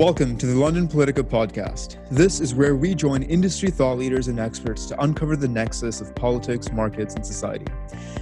Welcome to the London Politica podcast. This is where we join industry thought leaders and experts to uncover the nexus of politics, markets, and society.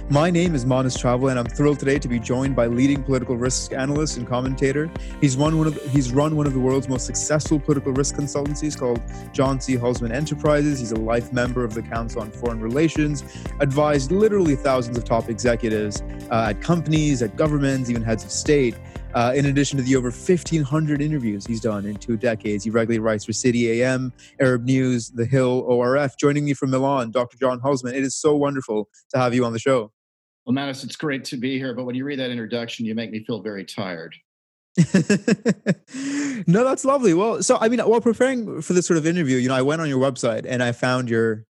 My name is Manas Chawla, and I'm thrilled today to be joined by leading political risk analyst and commentator. He's run one of he's run one of the world's most successful political risk consultancies called John C. Hulsman Enterprises. He's a life member of the Council on Foreign Relations, advised literally thousands of top executives uh, at companies, at governments, even heads of state. Uh, in addition to the over 1,500 interviews he's done in two decades, he regularly writes for City AM, Arab News, The Hill, ORF. Joining me from Milan, Dr. John Hulsman. It is so wonderful to have you on the show. Well, Manas, it's great to be here, but when you read that introduction, you make me feel very tired. no, that's lovely. Well, so I mean, while preparing for this sort of interview, you know, I went on your website and I found your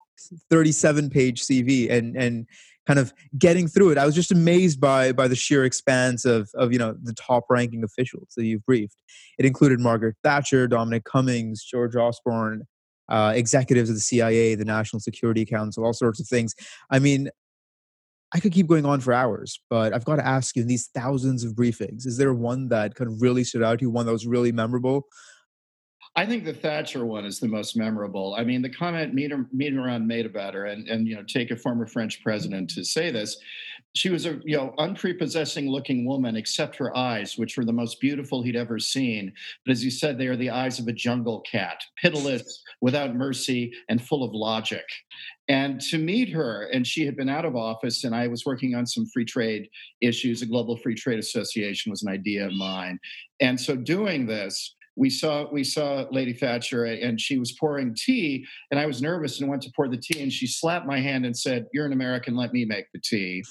37 page CV and and kind of getting through it, I was just amazed by by the sheer expanse of of you know the top ranking officials that you've briefed. It included Margaret Thatcher, Dominic Cummings, George Osborne, uh, executives of the CIA, the National Security Council, all sorts of things. I mean, I could keep going on for hours, but I've got to ask you: in these thousands of briefings, is there one that kind of really stood out to you, one that was really memorable? I think the Thatcher one is the most memorable. I mean, the comment Mitterrand made about her, and, and you know, take a former French president to say this, she was a you know unprepossessing looking woman, except her eyes, which were the most beautiful he'd ever seen. But as you said, they are the eyes of a jungle cat, pitiless, without mercy, and full of logic. And to meet her, and she had been out of office, and I was working on some free trade issues. A global free trade association was an idea of mine, and so doing this we saw we saw Lady Thatcher and she was pouring tea and I was nervous and went to pour the tea and she slapped my hand and said, "You're an American, let me make the tea."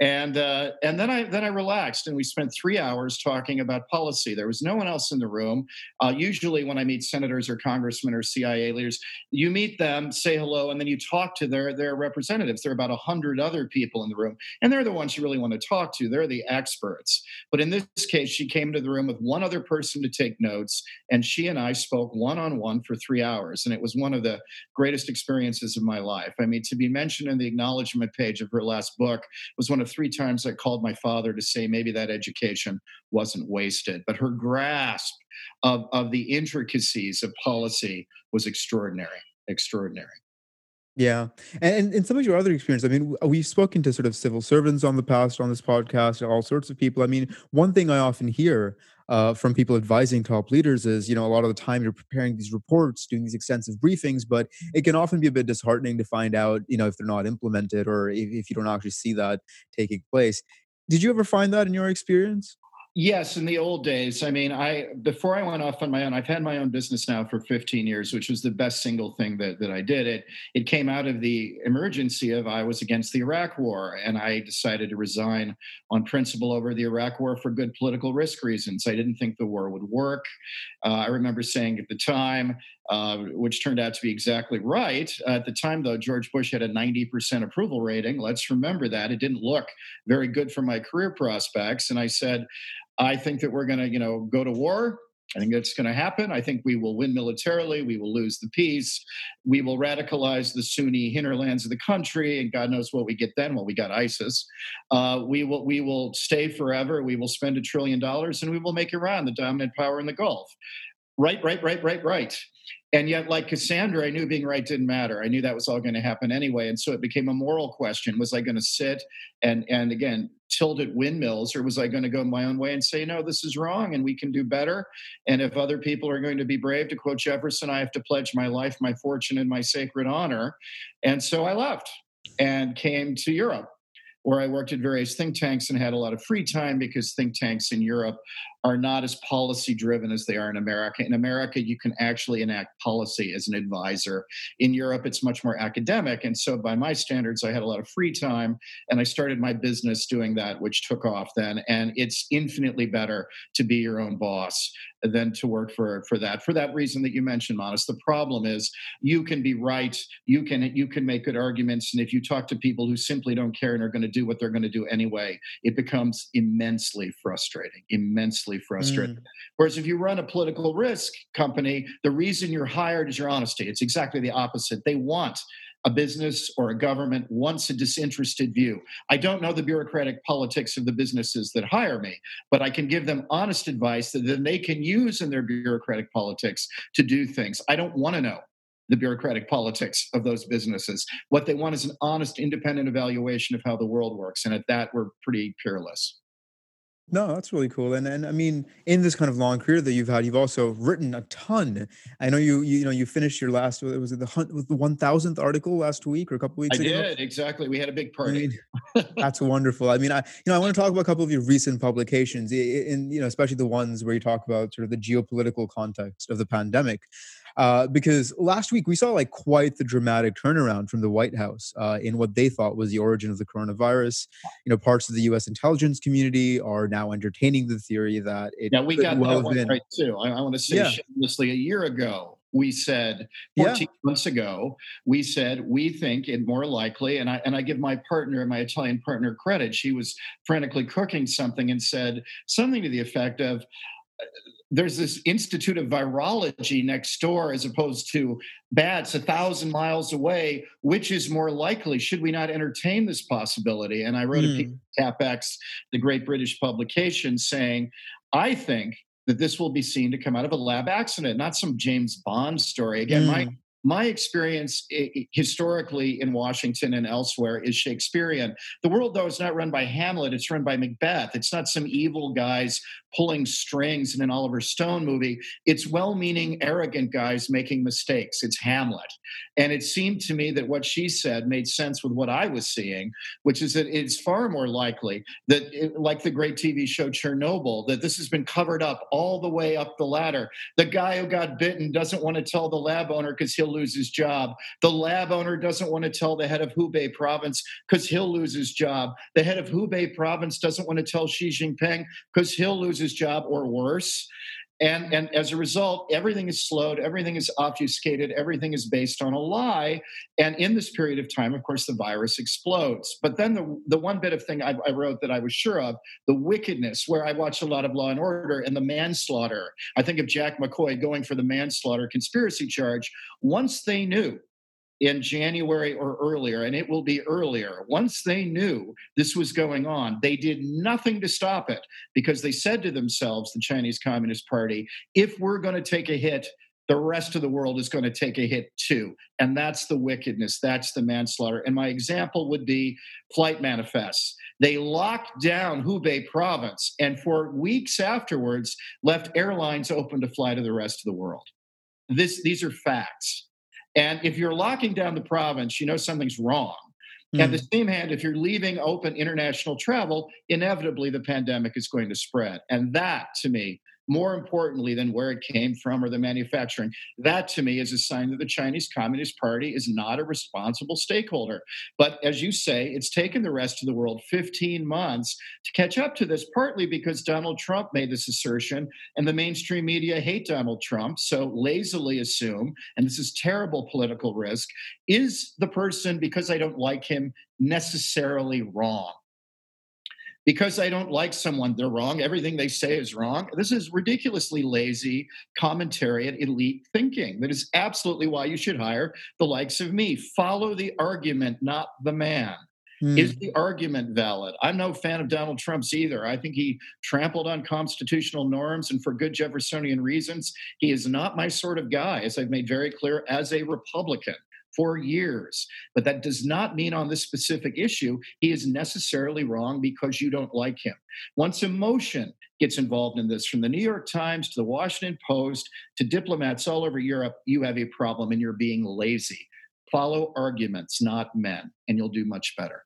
And uh, and then I then I relaxed, and we spent three hours talking about policy. There was no one else in the room. Uh, usually, when I meet senators or congressmen or CIA leaders, you meet them, say hello, and then you talk to their their representatives. There are about a hundred other people in the room, and they're the ones you really want to talk to. They're the experts. But in this case, she came to the room with one other person to take notes, and she and I spoke one on one for three hours, and it was one of the greatest experiences of my life. I mean, to be mentioned in the acknowledgement page of her last book was one of three times I called my father to say maybe that education wasn't wasted. But her grasp of, of the intricacies of policy was extraordinary, extraordinary. Yeah. And in some of your other experience, I mean, we've spoken to sort of civil servants on the past on this podcast, all sorts of people. I mean, one thing I often hear uh, from people advising top leaders is, you know, a lot of the time you're preparing these reports, doing these extensive briefings, but it can often be a bit disheartening to find out, you know, if they're not implemented or if, if you don't actually see that taking place. Did you ever find that in your experience? Yes, in the old days. I mean, I before I went off on my own, I've had my own business now for 15 years, which was the best single thing that, that I did. It it came out of the emergency of I was against the Iraq war, and I decided to resign on principle over the Iraq war for good political risk reasons. I didn't think the war would work. Uh, I remember saying at the time, uh, which turned out to be exactly right. At the time, though, George Bush had a 90% approval rating. Let's remember that. It didn't look very good for my career prospects. And I said, I think that we're going to, you know, go to war. I think that's going to happen. I think we will win militarily. We will lose the peace. We will radicalize the Sunni hinterlands of the country, and God knows what we get then. Well, we got ISIS. Uh, we will we will stay forever. We will spend a trillion dollars, and we will make Iran the dominant power in the Gulf. Right, right, right, right, right. And yet, like Cassandra, I knew being right didn't matter. I knew that was all going to happen anyway. And so it became a moral question. Was I going to sit and and again tilt at windmills, or was I going to go my own way and say, no, this is wrong and we can do better? And if other people are going to be brave, to quote Jefferson, I have to pledge my life, my fortune, and my sacred honor. And so I left and came to Europe where I worked at various think tanks and had a lot of free time because think tanks in Europe are not as policy driven as they are in America. In America, you can actually enact policy as an advisor. In Europe, it's much more academic. And so, by my standards, I had a lot of free time and I started my business doing that, which took off then. And it's infinitely better to be your own boss than to work for, for that. For that reason that you mentioned, Manas, the problem is you can be right, you can you can make good arguments, and if you talk to people who simply don't care and are going to do what they're going to do anyway, it becomes immensely frustrating, immensely frustrated. Mm. Whereas if you run a political risk company, the reason you're hired is your honesty. It's exactly the opposite. They want a business or a government wants a disinterested view. I don't know the bureaucratic politics of the businesses that hire me, but I can give them honest advice that then they can use in their bureaucratic politics to do things. I don't want to know the bureaucratic politics of those businesses. What they want is an honest, independent evaluation of how the world works. And at that, we're pretty peerless. No, that's really cool. And and I mean, in this kind of long career that you've had, you've also written a ton. I know you you, you know you finished your last was it the hunt with the one thousandth article last week or a couple weeks I ago. did exactly. We had a big party. I mean, that's wonderful. I mean, I you know I want to talk about a couple of your recent publications, in you know especially the ones where you talk about sort of the geopolitical context of the pandemic uh, because last week we saw like quite the dramatic turnaround from the White House uh, in what they thought was the origin of the coronavirus. You know, parts of the U.S. intelligence community are now entertaining the theory that it. Yeah, we got well that one been, right too. I, I want to say yeah. shamelessly, a year ago we said 14 yeah. months ago we said we think it more likely and i and i give my partner my italian partner credit she was frantically cooking something and said something to the effect of there's this institute of virology next door as opposed to bats a thousand miles away which is more likely should we not entertain this possibility and i wrote mm. a piece hmm. CapX the great british publication saying i think that this will be seen to come out of a lab accident not some james bond story again mm. my hmm my experience historically in Washington and elsewhere is Shakespearean. The world, though, is not run by Hamlet, it's run by Macbeth. It's not some evil guys pulling strings in an Oliver Stone movie. It's well meaning, arrogant guys making mistakes. It's Hamlet. And it seemed to me that what she said made sense with what I was seeing, which is that it's far more likely that, it, like the great TV show Chernobyl, that this has been covered up all the way up the ladder. The guy who got bitten doesn't want to tell the lab owner because he'll lose his job. The lab owner doesn't want to tell the head of Hubei province because he'll lose his job. The head of Hubei province doesn't want to tell Xi Jinping because he'll lose his job or worse. And, and as a result, everything is slowed, everything is obfuscated, everything is based on a lie. And in this period of time, of course, the virus explodes. But then the, the one bit of thing I, I wrote that I was sure of the wickedness, where I watched a lot of Law and Order and the manslaughter. I think of Jack McCoy going for the manslaughter conspiracy charge. Once they knew in January or earlier, and it will be earlier. Once they knew this was going on, they did nothing to stop it because they said to themselves, the Chinese Communist Party, if we're going to take a hit, the rest of the world is going to take a hit too. And that's the wickedness, that's the manslaughter. And my example would be flight manifests. They locked down Hubei province and for weeks afterwards left airlines open to fly to the rest of the world. This, these are facts. And if you're locking down the province, you know something's wrong. Mm. At the hmm. same hand, if you're leaving open international travel, inevitably the pandemic is going to spread. And that, to me, more importantly than where it came from or the manufacturing. That to me is a sign that the Chinese Communist Party is not a responsible stakeholder. But as you say, it's taken the rest of the world 15 months to catch up to this, partly because Donald Trump made this assertion and the mainstream media hate Donald Trump, so lazily assume, and this is terrible political risk, is the person, because I don't like him, necessarily wrong? Because I don't like someone, they're wrong. Everything they say is wrong. This is ridiculously lazy commentary and elite thinking. That is absolutely why you should hire the likes of me. Follow the argument, not the man. Mm. Is the argument valid? I'm no fan of Donald Trump's either. I think he trampled on constitutional norms and for good Jeffersonian reasons. He is not my sort of guy, as I've made very clear, as a Republican for years. But that does not mean on this specific issue he is necessarily wrong because you don't like him. Once emotion gets involved in this, from the New York Times to the Washington Post to diplomats all over Europe, you have a problem and you're being lazy. Follow arguments, not men, and you'll do much better.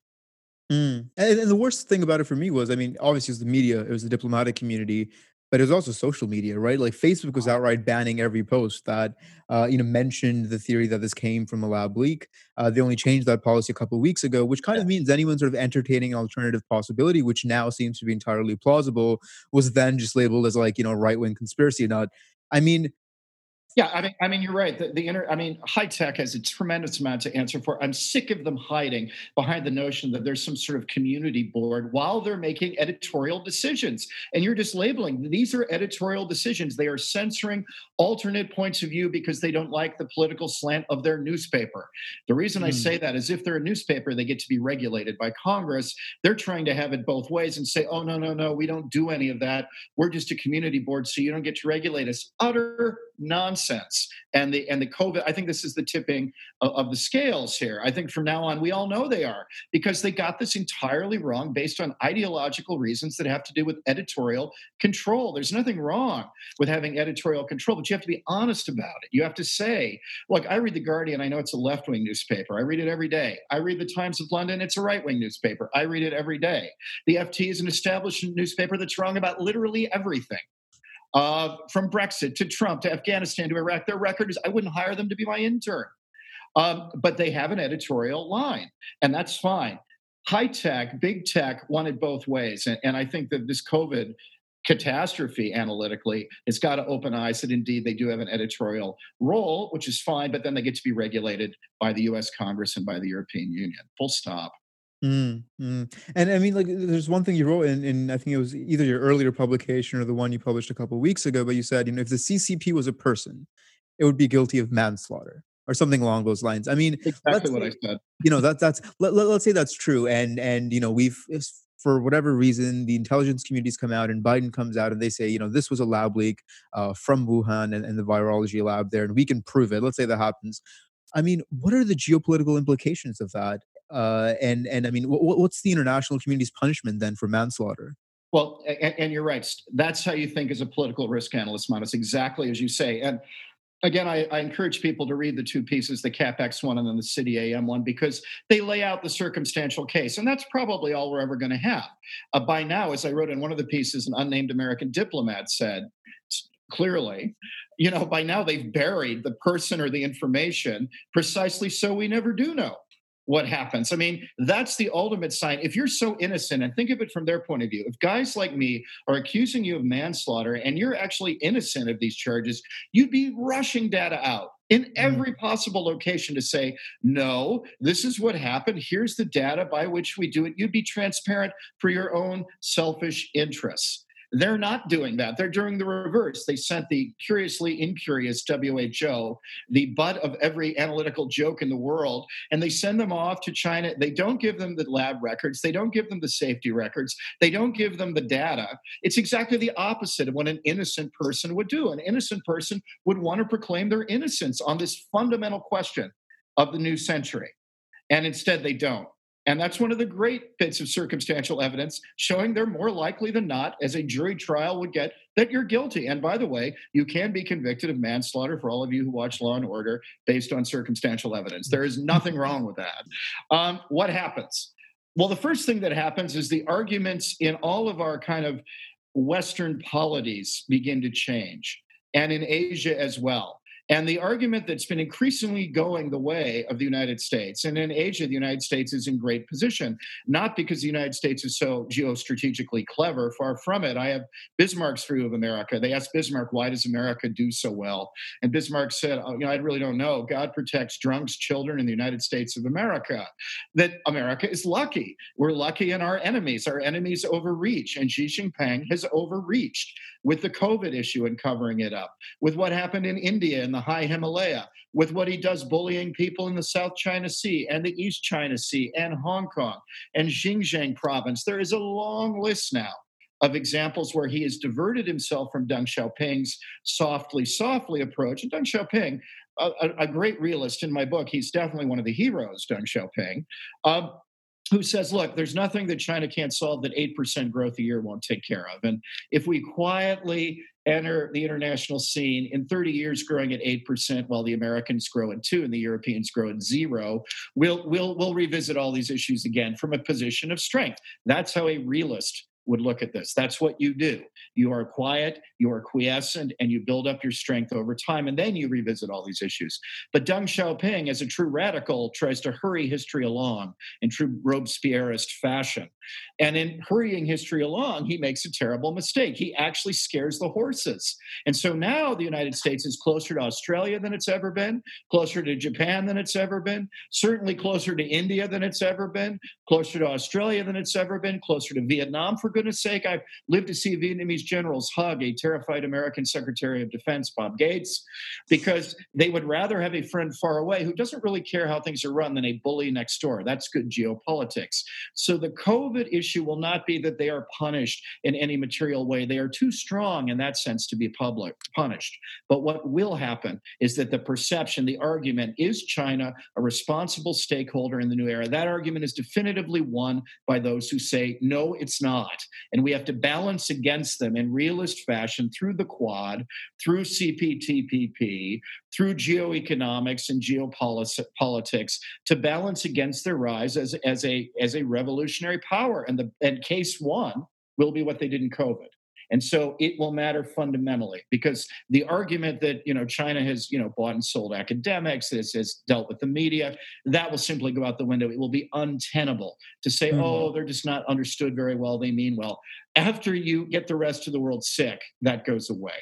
Mm. And, and, the worst thing about it for me was, I mean, obviously it was the media, it was the diplomatic community, but it was also social media, right? Like Facebook was outright banning every post that uh, you know mentioned the theory that this came from a lab leak. Uh, they only changed that policy a couple of weeks ago, which kind of means anyone sort of entertaining an alternative possibility, which now seems to be entirely plausible, was then just labeled as like you know right wing conspiracy. Not, I mean, Yeah, I mean, I mean, you're right. The, the inter, I mean, high tech has a tremendous amount to answer for. I'm sick of them hiding behind the notion that there's some sort of community board while they're making editorial decisions. And you're just labeling these are editorial decisions. They are censoring alternate points of view because they don't like the political slant of their newspaper. The reason mm. I hmm. say that is if they're a newspaper, they get to be regulated by Congress. They're trying to have it both ways and say, oh no, no, no, we don't do any of that. We're just a community board, so you don't get to regulate us. Utter nonsense. And the and the COVID, I think this is the tipping of, of, the scales here. I think from now on, we all know they are because they got this entirely wrong based on ideological reasons that have to do with editorial control. There's nothing wrong with having editorial control, but you have to be honest about it. You have to say, look, I read the Guardian. I know it's a left-wing newspaper. I read it every day. I read the Times of London. It's a right-wing newspaper. I read it every day. The FT is an established newspaper that's wrong about literally everything uh, from Brexit to Trump to Afghanistan to Iraq. Their record is I wouldn't hire them to be my intern. Um, but they have an editorial line, and that's fine. High tech, big tech wanted both ways. And, and I think that this COVID catastrophe analytically it's got to open eyes that indeed they do have an editorial role which is fine but then they get to be regulated by the us congress and by the european union full stop Mm, mm. And I mean, like, there's one thing you wrote in, in, I think it was either your earlier publication or the one you published a couple of weeks ago, but you said, you know, if the CCP was a person, it would be guilty of manslaughter or something along those lines. I mean, exactly what I said. You know, that that's let, let, us say that's true, and and you know, we've for whatever reason, the intelligence communities come out and Biden comes out and they say, you know, this was a lab leak uh, from Wuhan and, and the virology lab there, and we can prove it. Let's say that happens. I mean, what are the geopolitical implications of that? Uh, and and I mean, what's the international community's punishment then for manslaughter? Well, and, and, you're right. That's how you think as a political risk analyst, Manas. Exactly as you say. And again, I, I, encourage people to read the two pieces, the CapX one and then the City AM one, because they lay out the circumstantial case. And that's probably all we're ever going to have. Uh, by now, as I wrote in one of the pieces, an unnamed American diplomat said clearly, you know, by now they've buried the person or the information precisely so we never do know what happens. I mean, that's the ultimate sign. If you're so innocent, and think of it from their point of view, if guys like me are accusing you of manslaughter and you're actually innocent of these charges, you'd be rushing data out in mm. every possible location to say, no, this is what happened. Here's the data by which we do it. You'd be transparent for your own selfish interests. They're not doing that. They're doing the reverse. They sent the curiously incurious WHO, the butt of every analytical joke in the world, and they send them off to China. They don't give them the lab records. They don't give them the safety records. They don't give them the data. It's exactly the opposite of what an innocent person would do. An innocent person would want to proclaim their innocence on this fundamental question of the new century. And instead, they don't. And that's one of the great bits of circumstantial evidence showing they're more likely than not, as a jury trial would get, that you're guilty. And by the way, you can be convicted of manslaughter for all of you who watch Law and Order based on circumstantial evidence. There is nothing wrong with that. Um, what happens? Well, the first thing that happens is the arguments in all of our kind of Western polities begin to change, and in Asia as well. And the argument that's been increasingly going the way of the United States, and in Asia, the United States is in great position, not because the United States is so geostrategically clever, far from it. I have Bismarck's view of America. They asked Bismarck, why does America do so well? And Bismarck said, oh, you know, I really don't know. God protects drunks, children in the United States of America. That America is lucky. We're lucky in our enemies. Our enemies overreach, and Xi Jinping has overreached with the COVID issue and covering it up, with what happened in India in the high Himalaya, with what he does bullying people in the South China Sea and the East China Sea and Hong Kong and Xinjiang province. There is a long list now of examples where he has diverted himself from Deng Xiaoping's softly, softly approach. And Deng Xiaoping, a, a great realist in my book, he's definitely one of the heroes, Deng Xiaoping. Um, who says, look, there's nothing that China can't solve that 8% growth a year won't take care of. And if we quietly enter the international scene in 30 years growing at 8% while the Americans grow at 2 and the Europeans grow at 0, we'll we'll we'll revisit all these issues again from a position of strength. That's how a realist would look at this. That's what you do. You are quiet, you are quiescent, and you build up your strength over time, and then you revisit all these issues. But Deng Xiaoping, as a true radical, tries to hurry history along in true Robespierreist fashion. And in hurrying history along, he makes a terrible mistake. He actually scares the horses. And so now the United States is closer to Australia than it's ever been, closer to Japan than it's ever been, certainly closer to India than it's ever been, closer to Australia than it's ever been, closer to Vietnam, for goodness sake. I've lived to see Vietnamese generals hug a terrified American Secretary of Defense, Bob Gates, because they would rather have a friend far away who doesn't really care how things are run than a bully next door. That's good geopolitics. So the COVID issue will not be that they are punished in any material way. They are too strong in that sense to be public punished. But what will happen is that the perception, the argument, is China a responsible stakeholder in the new era? That argument is definitively won by those who say, no, it's not. And we have to balance against them in realist fashion through the Quad, through CPTPP, through geoeconomics and geopolitics to balance against their rise as, as, a, as a revolutionary power. And, the, and case one will be what they did in COVID. And so it will matter fundamentally because the argument that you know China has you know bought and sold academics, has, has dealt with the media, that will simply go out the window. It will be untenable to say, mm-hmm. oh, they're just not understood very well. They mean well. After you get the rest of the world sick, that goes away.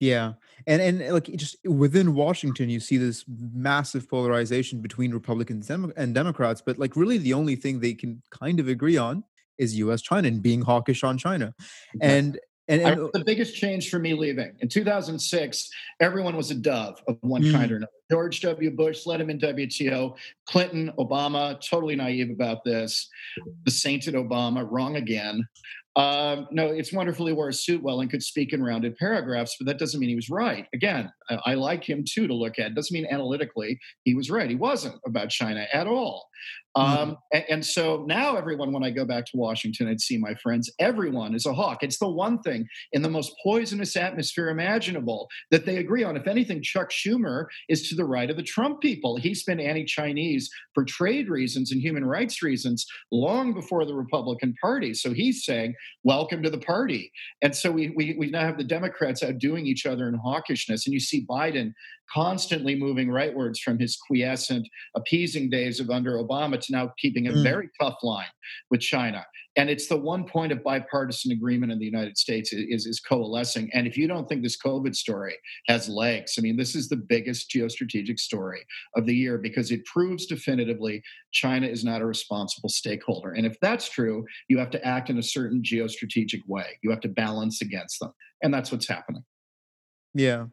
Yeah. And and like just within Washington, you see this massive polarization between Republicans and Democrats, but like really the only thing they can kind of agree on is U.S. China and being hawkish on China, and. And, and the biggest change for me leaving in 2006, everyone was a dove of one mm. kind or another. George W. Bush led him in WTO. Clinton, Obama, totally naive about this. The sainted Obama, wrong again. Um, no, it's wonderful he wore a suit well and could speak in rounded paragraphs, but that doesn't mean he was right. Again, I, I like him too to look at. It doesn't mean analytically he was right. He wasn't about China at all. Mm-hmm. Um, and, and, so now everyone, when I go back to Washington and see my friends, everyone is a hawk. It's the one thing in the most poisonous atmosphere imaginable that they agree on. If anything, Chuck Schumer is to the right of the Trump people. He's been anti-Chinese for trade reasons and human rights reasons long before the Republican Party. So he's saying, "Welcome to the party." And so we we, we now have the Democrats outdoing each other in hawkishness, and you see Biden constantly moving rightwards from his quiescent, appeasing days of under Obama to now keeping a mm. very tough line with China. And it's the one point of bipartisan agreement in the United States is, is coalescing. And if you don't think this COVID story has legs, I mean, this is the biggest geostrategic story of the year because it proves definitively China is not a responsible stakeholder. And if that's true, you have to act in a certain geostrategic way. You have to balance against them. And that's what's happening. Yeah.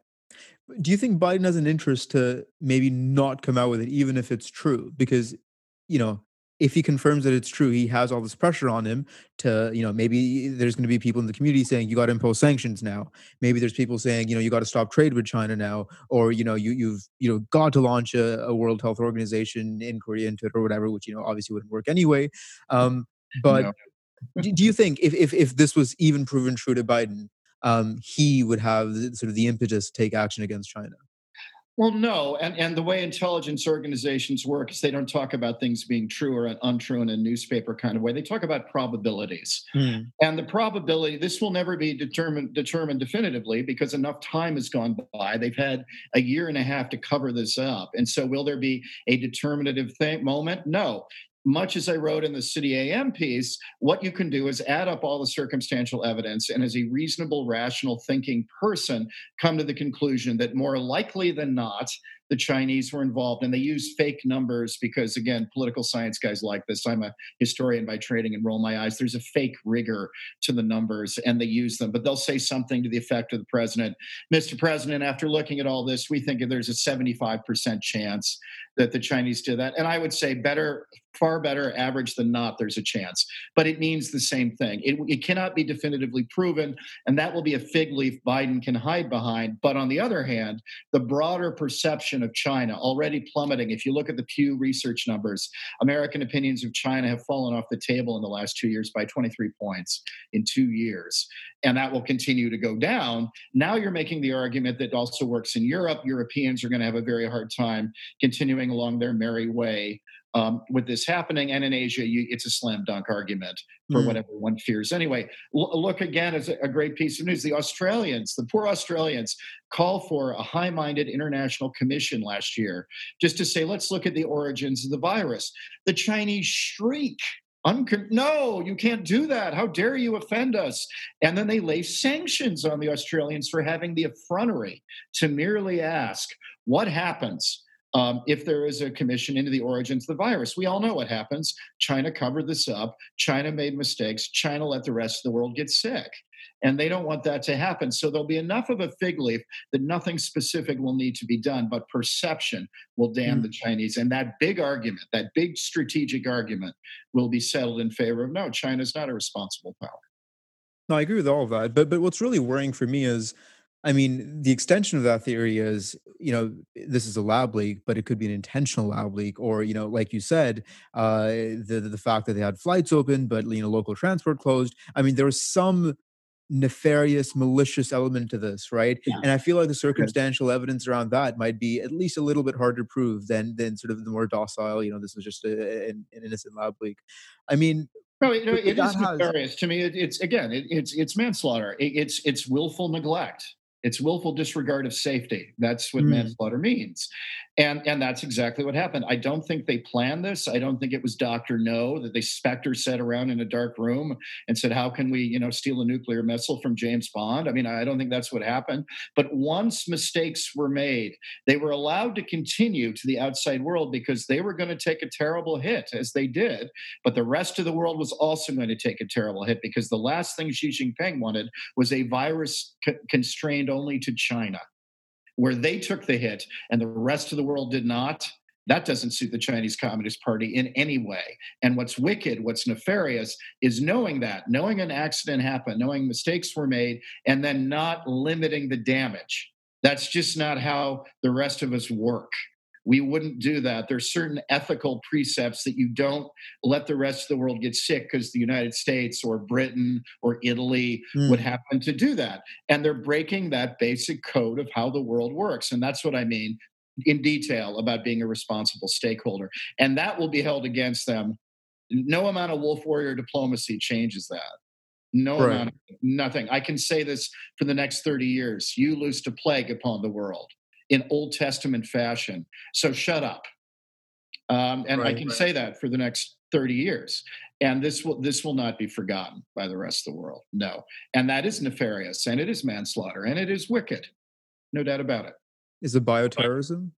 Do you think Biden has an interest to maybe not come out with it, even if it's true? Because, you know, if he confirms that it's true, he has all this pressure on him to, you know, maybe there's going to be people in the community saying you got to impose sanctions now. Maybe there's people saying, you know, you got to stop trade with China now, or you know, you you've you know got to launch a, a World Health Organization inquiry into it or whatever, which you know obviously wouldn't work anyway. Um, but no. do, do you think if if if this was even proven true to Biden, um, he would have sort of the impetus to take action against China? Well, no, and and the way intelligence organizations work is they don't talk about things being true or untrue in a newspaper kind of way. They talk about probabilities, hmm. and the probability this will never be determined determined definitively because enough time has gone by. They've had a year and a half to cover this up, and so will there be a determinative thing, moment? No much as I wrote in the City AM piece, what you can do is add up all the circumstantial evidence and, as a reasonable, rational thinking person, come to the conclusion that more likely than not, the Chinese were involved. And they use fake numbers because, again, political science guys like this. I'm a historian by training and roll my eyes. There's a fake rigor to the numbers and they use them, but they'll say something to the effect of the president Mr. President, after looking at all this, we think there's a 75% chance that the Chinese did that. And I would say better, far better average than not, there's a chance. But it means the same thing. It, it cannot be definitively proven, and that will be a fig leaf Biden can hide behind. But on the other hand, the broader perception of China already plummeting. If you look at the Pew Research numbers, American opinions of China have fallen off the table in the last two years by 23 points in two years. And that will continue to go down. Now you're making the argument that also works in Europe. Europeans are going to have a very hard time continuing along their merry way um, with this happening. And in Asia, you, it's a slam dunk argument for mm. what everyone fears. Anyway, l- look again as a, a great piece of news. The Australians, the poor Australians, call for a high minded international commission last year just to say, let's look at the origins of the virus. The Chinese shriek Uncon- no, you can't do that. How dare you offend us? And then they lay sanctions on the Australians for having the effrontery to merely ask what happens um, if there is a commission into the origins of the virus. We all know what happens. China covered this up. China made mistakes. China let the rest of the world get sick. And they don't want that to happen. So there'll be enough of a fig leaf that nothing specific will need to be done, but perception will damn mm. the Chinese. And that big argument, that big strategic argument, will be settled in favor of no, China's not a responsible power. No, I agree with all of that. But but what's really worrying for me is I mean, the extension of that theory is, you know, this is a lab leak, but it could be an intentional lab leak, or you know, like you said, uh, the the fact that they had flights open, but you know, local transport closed. I mean, there was some nefarious, malicious element to this, right? Yeah. And I feel like the circumstantial evidence around that might be at least a little bit harder to prove than than sort of the more docile. You know, this was just a, an, an innocent lab leak. I mean, no, it, it is nefarious to me. It, it's again, it, it's it's manslaughter. it's it's willful neglect. It's willful disregard of safety. That's what mm. manslaughter means. And, and that's exactly what happened. I don't think they planned this. I don't think it was Dr. No that they Spectre sat around in a dark room and said, How can we, you know, steal a nuclear missile from James Bond? I mean, I don't think that's what happened. But once mistakes were made, they were allowed to continue to the outside world because they were going to take a terrible hit, as they did. But the rest of the world was also going to take a terrible hit because the last thing Xi Jinping wanted was a virus constrained only to China where they took the hit and the rest of the world did not, that doesn't suit the Chinese Communist Party in any way. And what's wicked, what's nefarious, is knowing that, knowing an accident happened, knowing mistakes were made, and then not limiting the damage. That's just not how the rest of us work. We wouldn't do that. There's certain ethical precepts that you don't let the rest of the world get sick because the United States or Britain or Italy mm. would happen to do that. And they're breaking that basic code of how the world works. And that's what I mean in detail about being a responsible stakeholder. And that will be held against them. No amount of wolf warrior diplomacy changes that. No right. amount of nothing. I can say this for the next 30 years. You loosed a plague upon the world in Old Testament fashion. So shut up. Um, and right, I can right. say that for the next 30 years. And this will this will not be forgotten by the rest of the world. No. And that is nefarious and it is manslaughter and it is wicked. No doubt about it. Is it bioterrorism?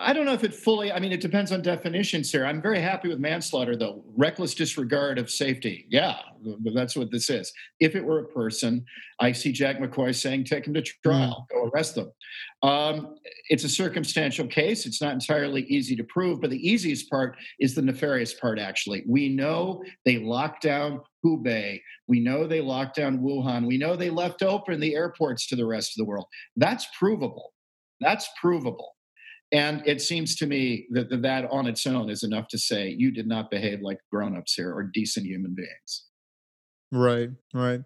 I don't know if it fully, I mean, it depends on definitions here. I'm very happy with manslaughter, though. Reckless disregard of safety. Yeah, that's what this is. If it were a person, I see Jack McCoy saying, take him to trial, mm. go arrest them. Um, it's a circumstantial case. It's not entirely easy to prove, but the easiest part is the nefarious part, actually. We know they locked down Hubei. We know they locked down Wuhan. We know they left open the airports to the rest of the world. That's provable. That's provable. And it seems to me that that on its own is enough to say you did not behave like grown-ups here or decent human beings. Right, right.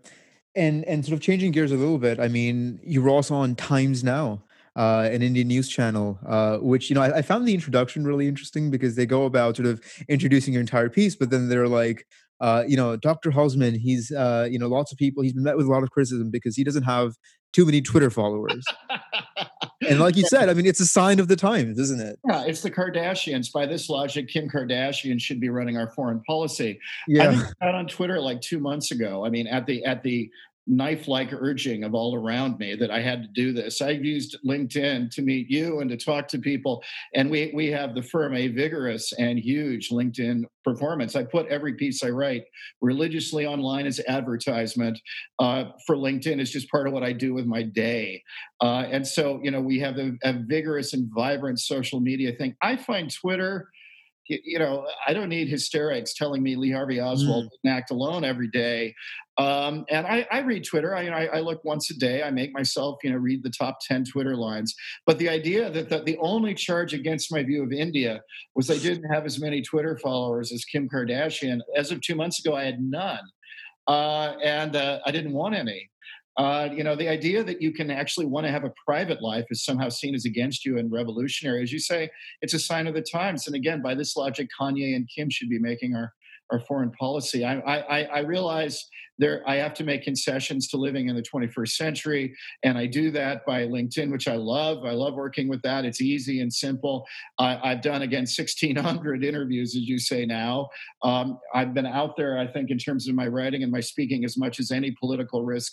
And and sort of changing gears a little bit, I mean, you were also on Times Now, uh, an Indian news channel, uh, which you know I, I, found the introduction really interesting because they go about sort of introducing your entire piece, but then they're like, uh, you know, Dr. Hulsman, he's uh, you know lots of people, he's been met with a lot of criticism because he doesn't have too many Twitter followers. and like you said, I mean, it's a sign of the times, isn't it? Yeah, it's the Kardashians. By this logic, Kim Kardashian should be running our foreign policy. Yeah. I think on Twitter like two months ago. I mean, at the at the knife like urging of all around me that I had to do this. I've used LinkedIn to meet you and to talk to people. And we, we have the firm a vigorous and huge LinkedIn performance. I put every piece I write religiously online as advertisement uh, for LinkedIn. It's just part of what I do with my day. Uh, and so, you know, we have a, a vigorous and vibrant social media thing. I find Twitter you know, I don't need hysterics telling me Lee Harvey Oswald mm. didn't act alone every day. Um, and I, I, read Twitter. I, I, I, look once a day. I make myself, you know, read the top ten Twitter lines. But the idea that the, the only charge against my view of India was I didn't have as many Twitter followers as Kim Kardashian. As of two months ago, I had none, uh, and uh, I didn't want any. Uh, you know, the idea that you can actually want to have a private life is somehow seen as against you and revolutionary. As you say, it's a sign of the times. And again, by this logic, Kanye and Kim should be making our our foreign policy. I, I, I realize there I have to make concessions to living in the 21st century, and I do that by LinkedIn, which I love. I love working with that. It's easy and simple. I, have done again 1,600 interviews, as you say now. Um, I've been out there, I think, in terms of my writing and my speaking, as much as any political risk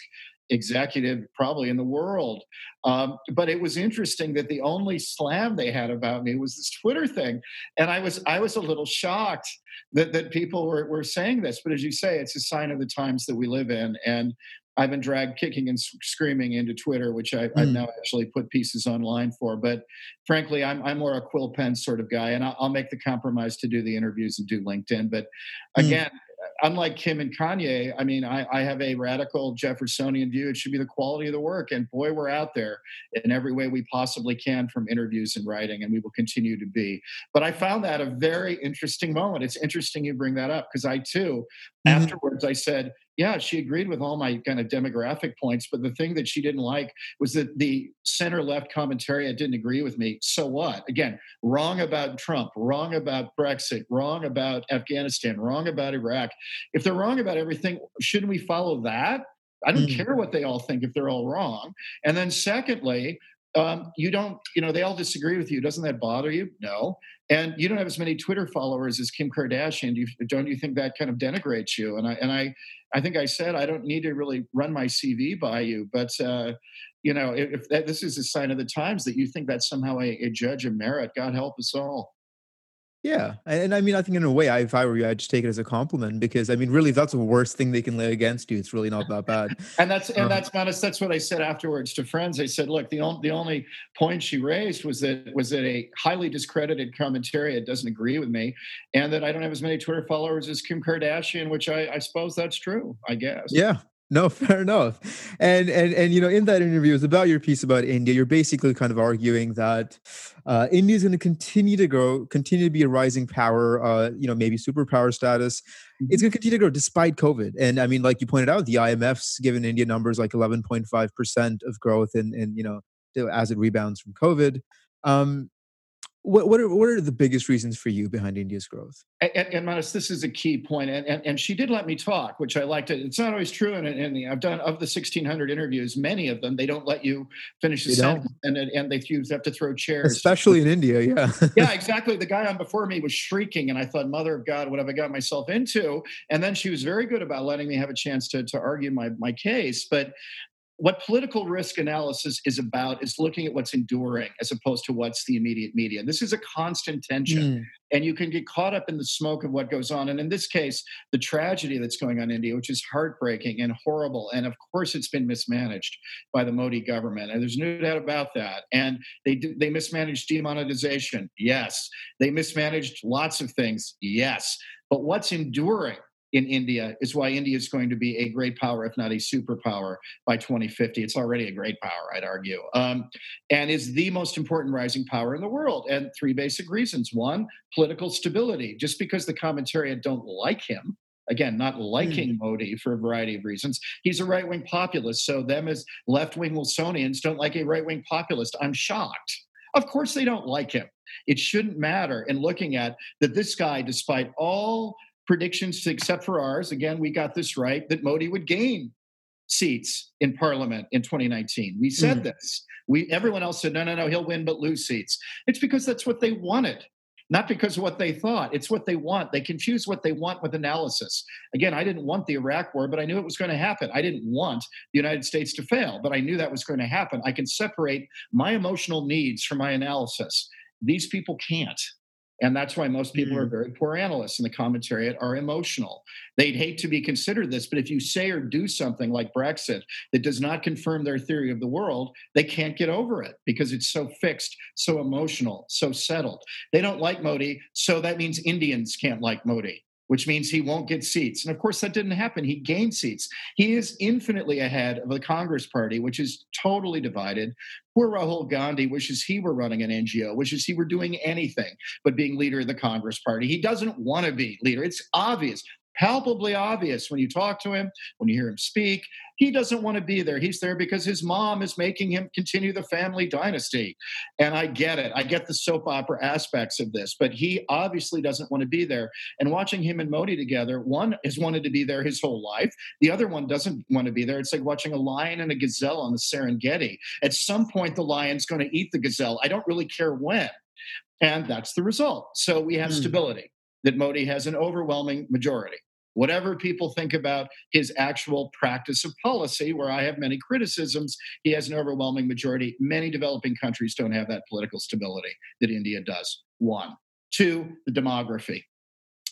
executive probably in the world. Um, but it was interesting that the only slam they had about me was this Twitter thing, and I was I was a little shocked that that people were were saying this. But as you say, it's a sign of the times that we live in, and. I've been dragged kicking and screaming into Twitter, which I, have mm. now actually put pieces online for. But frankly, I'm, I'm more a quill pen sort of guy, and I'll, I'll, make the compromise to do the interviews and do LinkedIn. But mm. again, mm unlike Kim and Kanye, I mean, I, I, have a radical Jeffersonian view. It should be the quality of the work. And boy, we're out there in every way we possibly can from interviews and writing, and we will continue to be. But I found that a very interesting moment. It's interesting you bring that up because I too, mm-hmm. afterwards, I said, yeah, she agreed with all my kind of demographic points, but the thing that she didn't like was that the center left commentariat didn't agree with me. So what? Again, wrong about Trump, wrong about Brexit, wrong about Afghanistan, wrong about Iraq. If they're wrong about everything, shouldn't we follow that? I don't mm. care what they all think if they're all wrong. And then, secondly, um, you don't, you know, they all disagree with you. Doesn't that bother you? No. And you don't have as many Twitter followers as Kim Kardashian. Do you, don't you think that kind of denigrates you? And I, and I, I think I said I don't need to really run my CV by you, but uh, you know, if, that, this is a sign of the times that you think that's somehow a, a judge of merit, God help us all. Yeah, and I mean, I think in a way, I, if I were you, I'd just take it as a compliment because I mean, really, if that's the worst thing they can lay against you, it's really not that bad. and that's and um, that's honest. That's what I said afterwards to friends. I said, look, the only the only point she raised was that was that a highly discredited commentary. commentariat doesn't agree with me, and that I don't have as many Twitter followers as Kim Kardashian, which I, I suppose that's true. I guess. Yeah, no, fair enough. And and and you know, in that interview, it's about your piece about India. You're basically kind of arguing that uh, India is going to continue to grow, continue to be a rising power. Uh, you know, maybe superpower status. It's mm-hmm. going to continue to grow despite COVID. And I mean, like you pointed out, the IMF's given India numbers like 11.5 percent of growth, and and you know, as it rebounds from COVID. Um, what what are what are the biggest reasons for you behind India's growth? And, and Manas, this is a key point, and, and and she did let me talk, which I liked. It. It's not always true, and, and I've done of the sixteen hundred interviews, many of them they don't let you finish a sentence, and and they have to throw chairs, especially in India. Yeah, yeah, exactly. The guy on before me was shrieking, and I thought, Mother of God, what have I got myself into? And then she was very good about letting me have a chance to to argue my my case, but what political risk analysis is about is looking at what's enduring as opposed to what's the immediate media. This is a constant tension, mm. and you can get caught up in the smoke of what goes on. And in this case, the tragedy that's going on in India, which is heartbreaking and horrible, and of course, it's been mismanaged by the Modi government, and there's no doubt about that. And they they mismanaged demonetization, yes. They mismanaged lots of things, yes. But what's enduring in India is why India is going to be a great power, if not a superpower, by 2050. It's already a great power, I'd argue, um, and is the most important rising power in the world. And three basic reasons: one, political stability. Just because the commentariat don't like him, again, not liking mm. Modi for a variety of reasons. He's a right wing populist. So, them as left wing Wilsonians don't like a right wing populist. I'm shocked. Of course, they don't like him. It shouldn't matter in looking at that this guy, despite all predictions, except for ours. Again, we got this right that Modi would gain seats in parliament in 2019. We said mm. this. We everyone else said no, no, no, he'll win but lose seats. It's because that's what they wanted, not because of what they thought. It's what they want. They confuse what they want with analysis. Again, I didn't want the Iraq war, but I knew it was going to happen. I didn't want the United States to fail, but I knew that was going to happen. I can separate my emotional needs from my analysis. These people can't. And that's why most people mm. are very poor analysts in the commentariat are emotional. They'd hate to be considered this, but if you say or do something like Brexit that does not confirm their theory of the world, they can't get over it because it's so fixed, so emotional, so settled. They don't like Modi, so that means Indians can't like Modi which means he won't get seats. And of course, that didn't happen. He gained seats. He is infinitely ahead of the Congress Party, which is totally divided. Poor Rahul Gandhi wishes he were running an NGO, wishes he were doing anything but being leader of the Congress Party. He doesn't want to be leader. It's obvious. Palpably obvious when you talk to him, when you hear him speak. He doesn't want to be there. He's there because his mom is making him continue the family dynasty. And I get it. I get the soap opera aspects of this, but he obviously doesn't want to be there. And watching him and Modi together, one has wanted to be there his whole life. The other one doesn't want to be there. It's like watching a lion and a gazelle on the Serengeti. At some point, the lion's going to eat the gazelle. I don't really care when. And that's the result. So we have mm. stability that Modi has an overwhelming majority. Whatever people think about his actual practice of policy, where I have many criticisms, he has an overwhelming majority. Many developing countries don't have that political stability that India does. One. Two, the demography.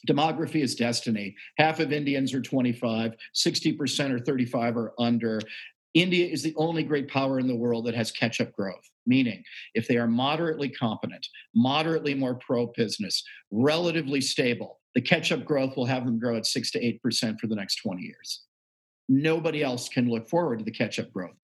Demography is destiny. Half of Indians are 25, 60% or 35 are under. India is the only great power in the world that has catch up growth, meaning if they are moderately competent, moderately more pro business, relatively stable, the catch up growth will have them grow at 6 to 8% for the next 20 years. Nobody else can look forward to the catch up growth.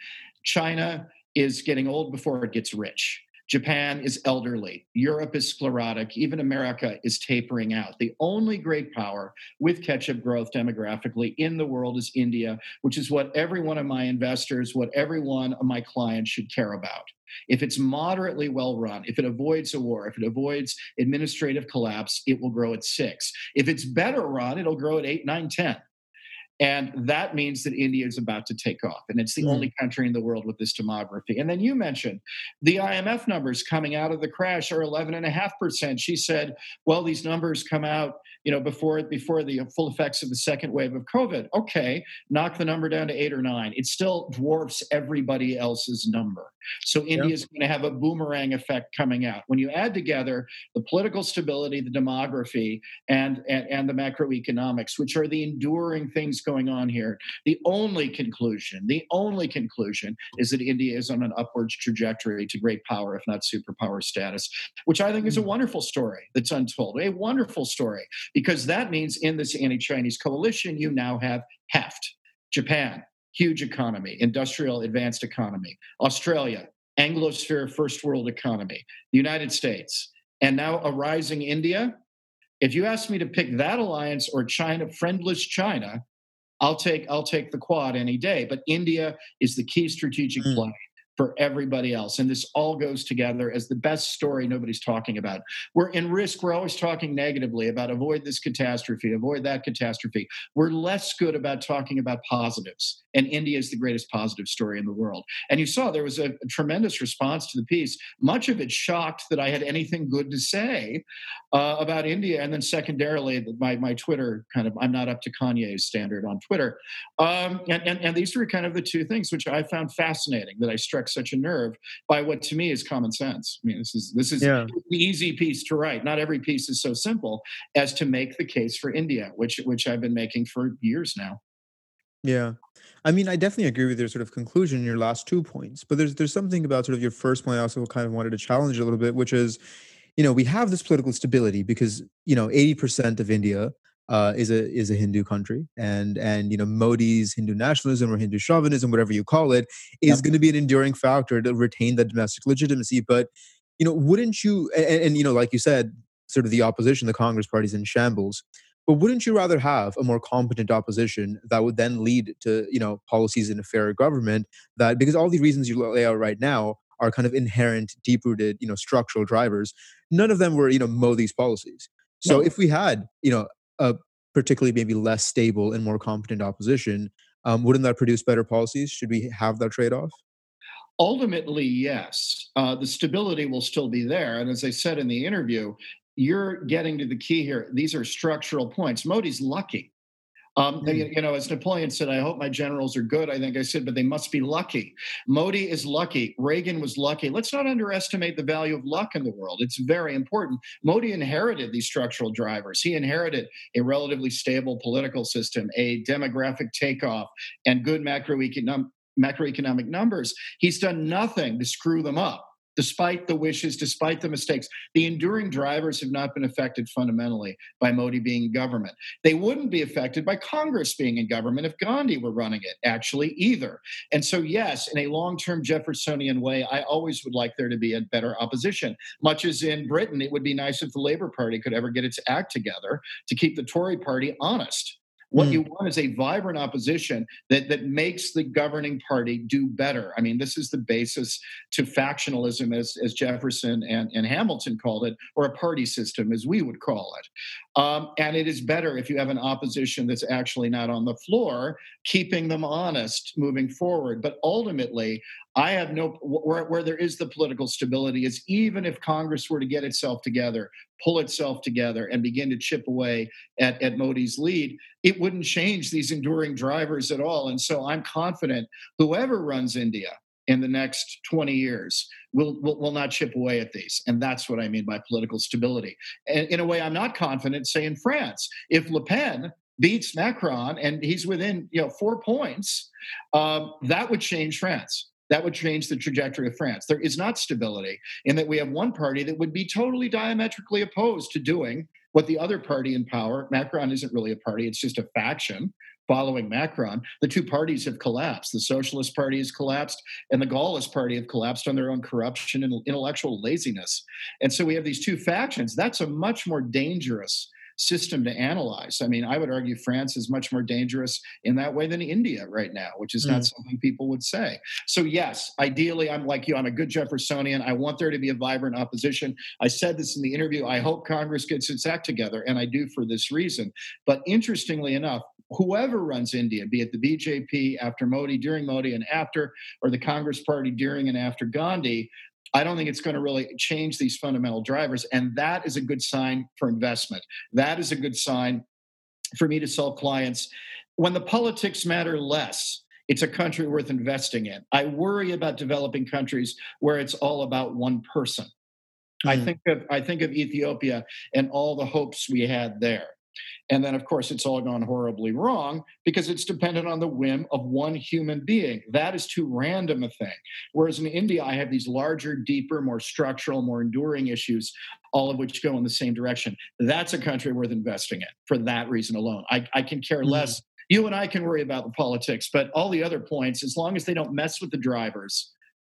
China is getting old before it gets rich. Japan is elderly. Europe is sclerotic. Even America is tapering out. The only great power with catch up growth demographically in the world is India, which is what every one of my investors, what every one of my clients should care about. If it's moderately well run, if it avoids a war, if it avoids administrative collapse, it will grow at six. If it's better run, it'll grow at eight, nine, 10. And that means that India is about to take off. And it's the mm. only country in the world with this demography. And then you mentioned the IMF numbers coming out of the crash are 11.5%. She said, well, these numbers come out you know, before before the full effects of the second wave of COVID. Okay, knock the number down to eight or nine. It still dwarfs everybody else's number. So India yep. is going to have a boomerang effect coming out. When you add together the political stability, the demography, and, and, and the macroeconomics, which are the enduring things going on here, the only conclusion, the only conclusion is that India is on an upwards trajectory to great power, if not superpower status, which I think is a hmm. wonderful story that's untold. A wonderful story because that means in this anti Chinese coalition, you now have heft. Japan, huge economy, industrial advanced economy. Australia, Anglosphere first world economy. The United States, and now a rising India. If you ask me to pick that alliance or China, friendless China, I'll take I'll take the quad any day. But India is the key strategic mm. play for everybody else. And this all goes together as the best story nobody's talking about. We're in risk. We're always talking negatively about avoid this catastrophe, avoid that catastrophe. We're less good about talking about positives. And India is the greatest positive story in the world. And you saw there was a, a tremendous response to the piece. Much of it shocked that I had anything good to say uh, about India. And then secondarily, my, my Twitter kind of, I'm not up to Kanye's standard on Twitter. Um, and, and, and these were kind of the two things which I found fascinating that I struck such a nerve by what to me is common sense. I mean, this is, this is yeah. the easy piece to write. Not every piece is so simple as to make the case for India, which, which I've been making for years now. Yeah. I mean, I definitely agree with your sort of conclusion in your last two points, but there's there's something about sort of your first point I also kind of wanted to challenge a little bit, which is, you know, we have this political stability because you know 80% of India uh, is a is a Hindu country, and and you know Modi's Hindu nationalism or Hindu chauvinism, whatever you call it, is yep. going to be an enduring factor to retain that domestic legitimacy. But you know, wouldn't you? And, and you know, like you said, sort of the opposition, the Congress party's in shambles. But wouldn't you rather have a more competent opposition that would then lead to you know policies in a fairer government that because all the reasons you lay out right now are kind of inherent, deep-rooted, you know, structural drivers. None of them were you know Modi's policies. So if we had you know a particularly maybe less stable and more competent opposition, um, wouldn't that produce better policies? Should we have that trade-off? Ultimately, yes. Uh, the stability will still be there. And as I said in the interview, you're getting to the key here. These are structural points. Modi's lucky. Um, mm. you, you, know, as Napoleon said, I hope my generals are good. I think I said, but they must be lucky. Modi is lucky. Reagan was lucky. Let's not underestimate the value of luck in the world. It's very important. Modi inherited these structural drivers. He inherited a relatively stable political system, a demographic takeoff, and good macroeconomic macroeconomic numbers. He's done nothing to screw them up despite the wishes, despite the mistakes. The enduring drivers have not been affected fundamentally by Modi being in government. They wouldn't be affected by Congress being in government if Gandhi were running it, actually, either. And so, yes, in a long term Jeffersonian way, I always would like there to be a better opposition. Much as in Britain, it would be nice if the Labour Party could ever get its act together to keep the Tory party honest What mm. you want is a vibrant opposition that, that makes the governing party do better. I mean, this is the basis to factionalism, as, as Jefferson and, and Hamilton called it, or a party system, as we would call it. Um, and it is better if you have an opposition that's actually not on the floor, keeping them honest moving forward. But ultimately, I have no where, where there is the political stability is even if Congress were to get itself together, pull itself together, and begin to chip away at, at Modi's lead, it wouldn't change these enduring drivers at all. And so I'm confident whoever runs India in the next 20 years will, will, will not chip away at these. And that's what I mean by political stability. And in a way, I'm not confident, say in France. If Le Pen beats Macron and he's within you know four points, um, that would change France that would change the trajectory of France. There is not stability in that we have one party that would be totally diametrically opposed to doing what the other party in power, Macron isn't really a party, it's just a faction following Macron. The two parties have collapsed. The Socialist Party has collapsed, and the Gaullist Party have collapsed on their own corruption and intellectual laziness. And so we have these two factions. That's a much more dangerous system to analyze. I mean, I would argue France is much more dangerous in that way than India right now, which is not mm. something people would say. So, yes, ideally, I'm like you, I'm a good Jeffersonian. I want there to be a vibrant opposition. I said this in the interview. I hope Congress gets its act together, and I do for this reason. But interestingly enough, whoever runs India, be it the BJP after Modi, during Modi, and after, or the Congress Party during and after Gandhi, I don't think it's going to really change these fundamental drivers. And that is a good sign for investment. That is a good sign for me to sell clients. When the politics matter less, it's a country worth investing in. I worry about developing countries where it's all about one person. Mm-hmm. I think of I think of Ethiopia and all the hopes we had there. And then, of course, it's all gone horribly wrong because it's dependent on the whim of one human being. That is too random a thing. Whereas in India, I have these larger, deeper, more structural, more enduring issues, all of which go in the same direction. That's a country worth investing in for that reason alone. I, I can care mm-hmm. less. You and I can worry about the politics, but all the other points, as long as they don't mess with the drivers,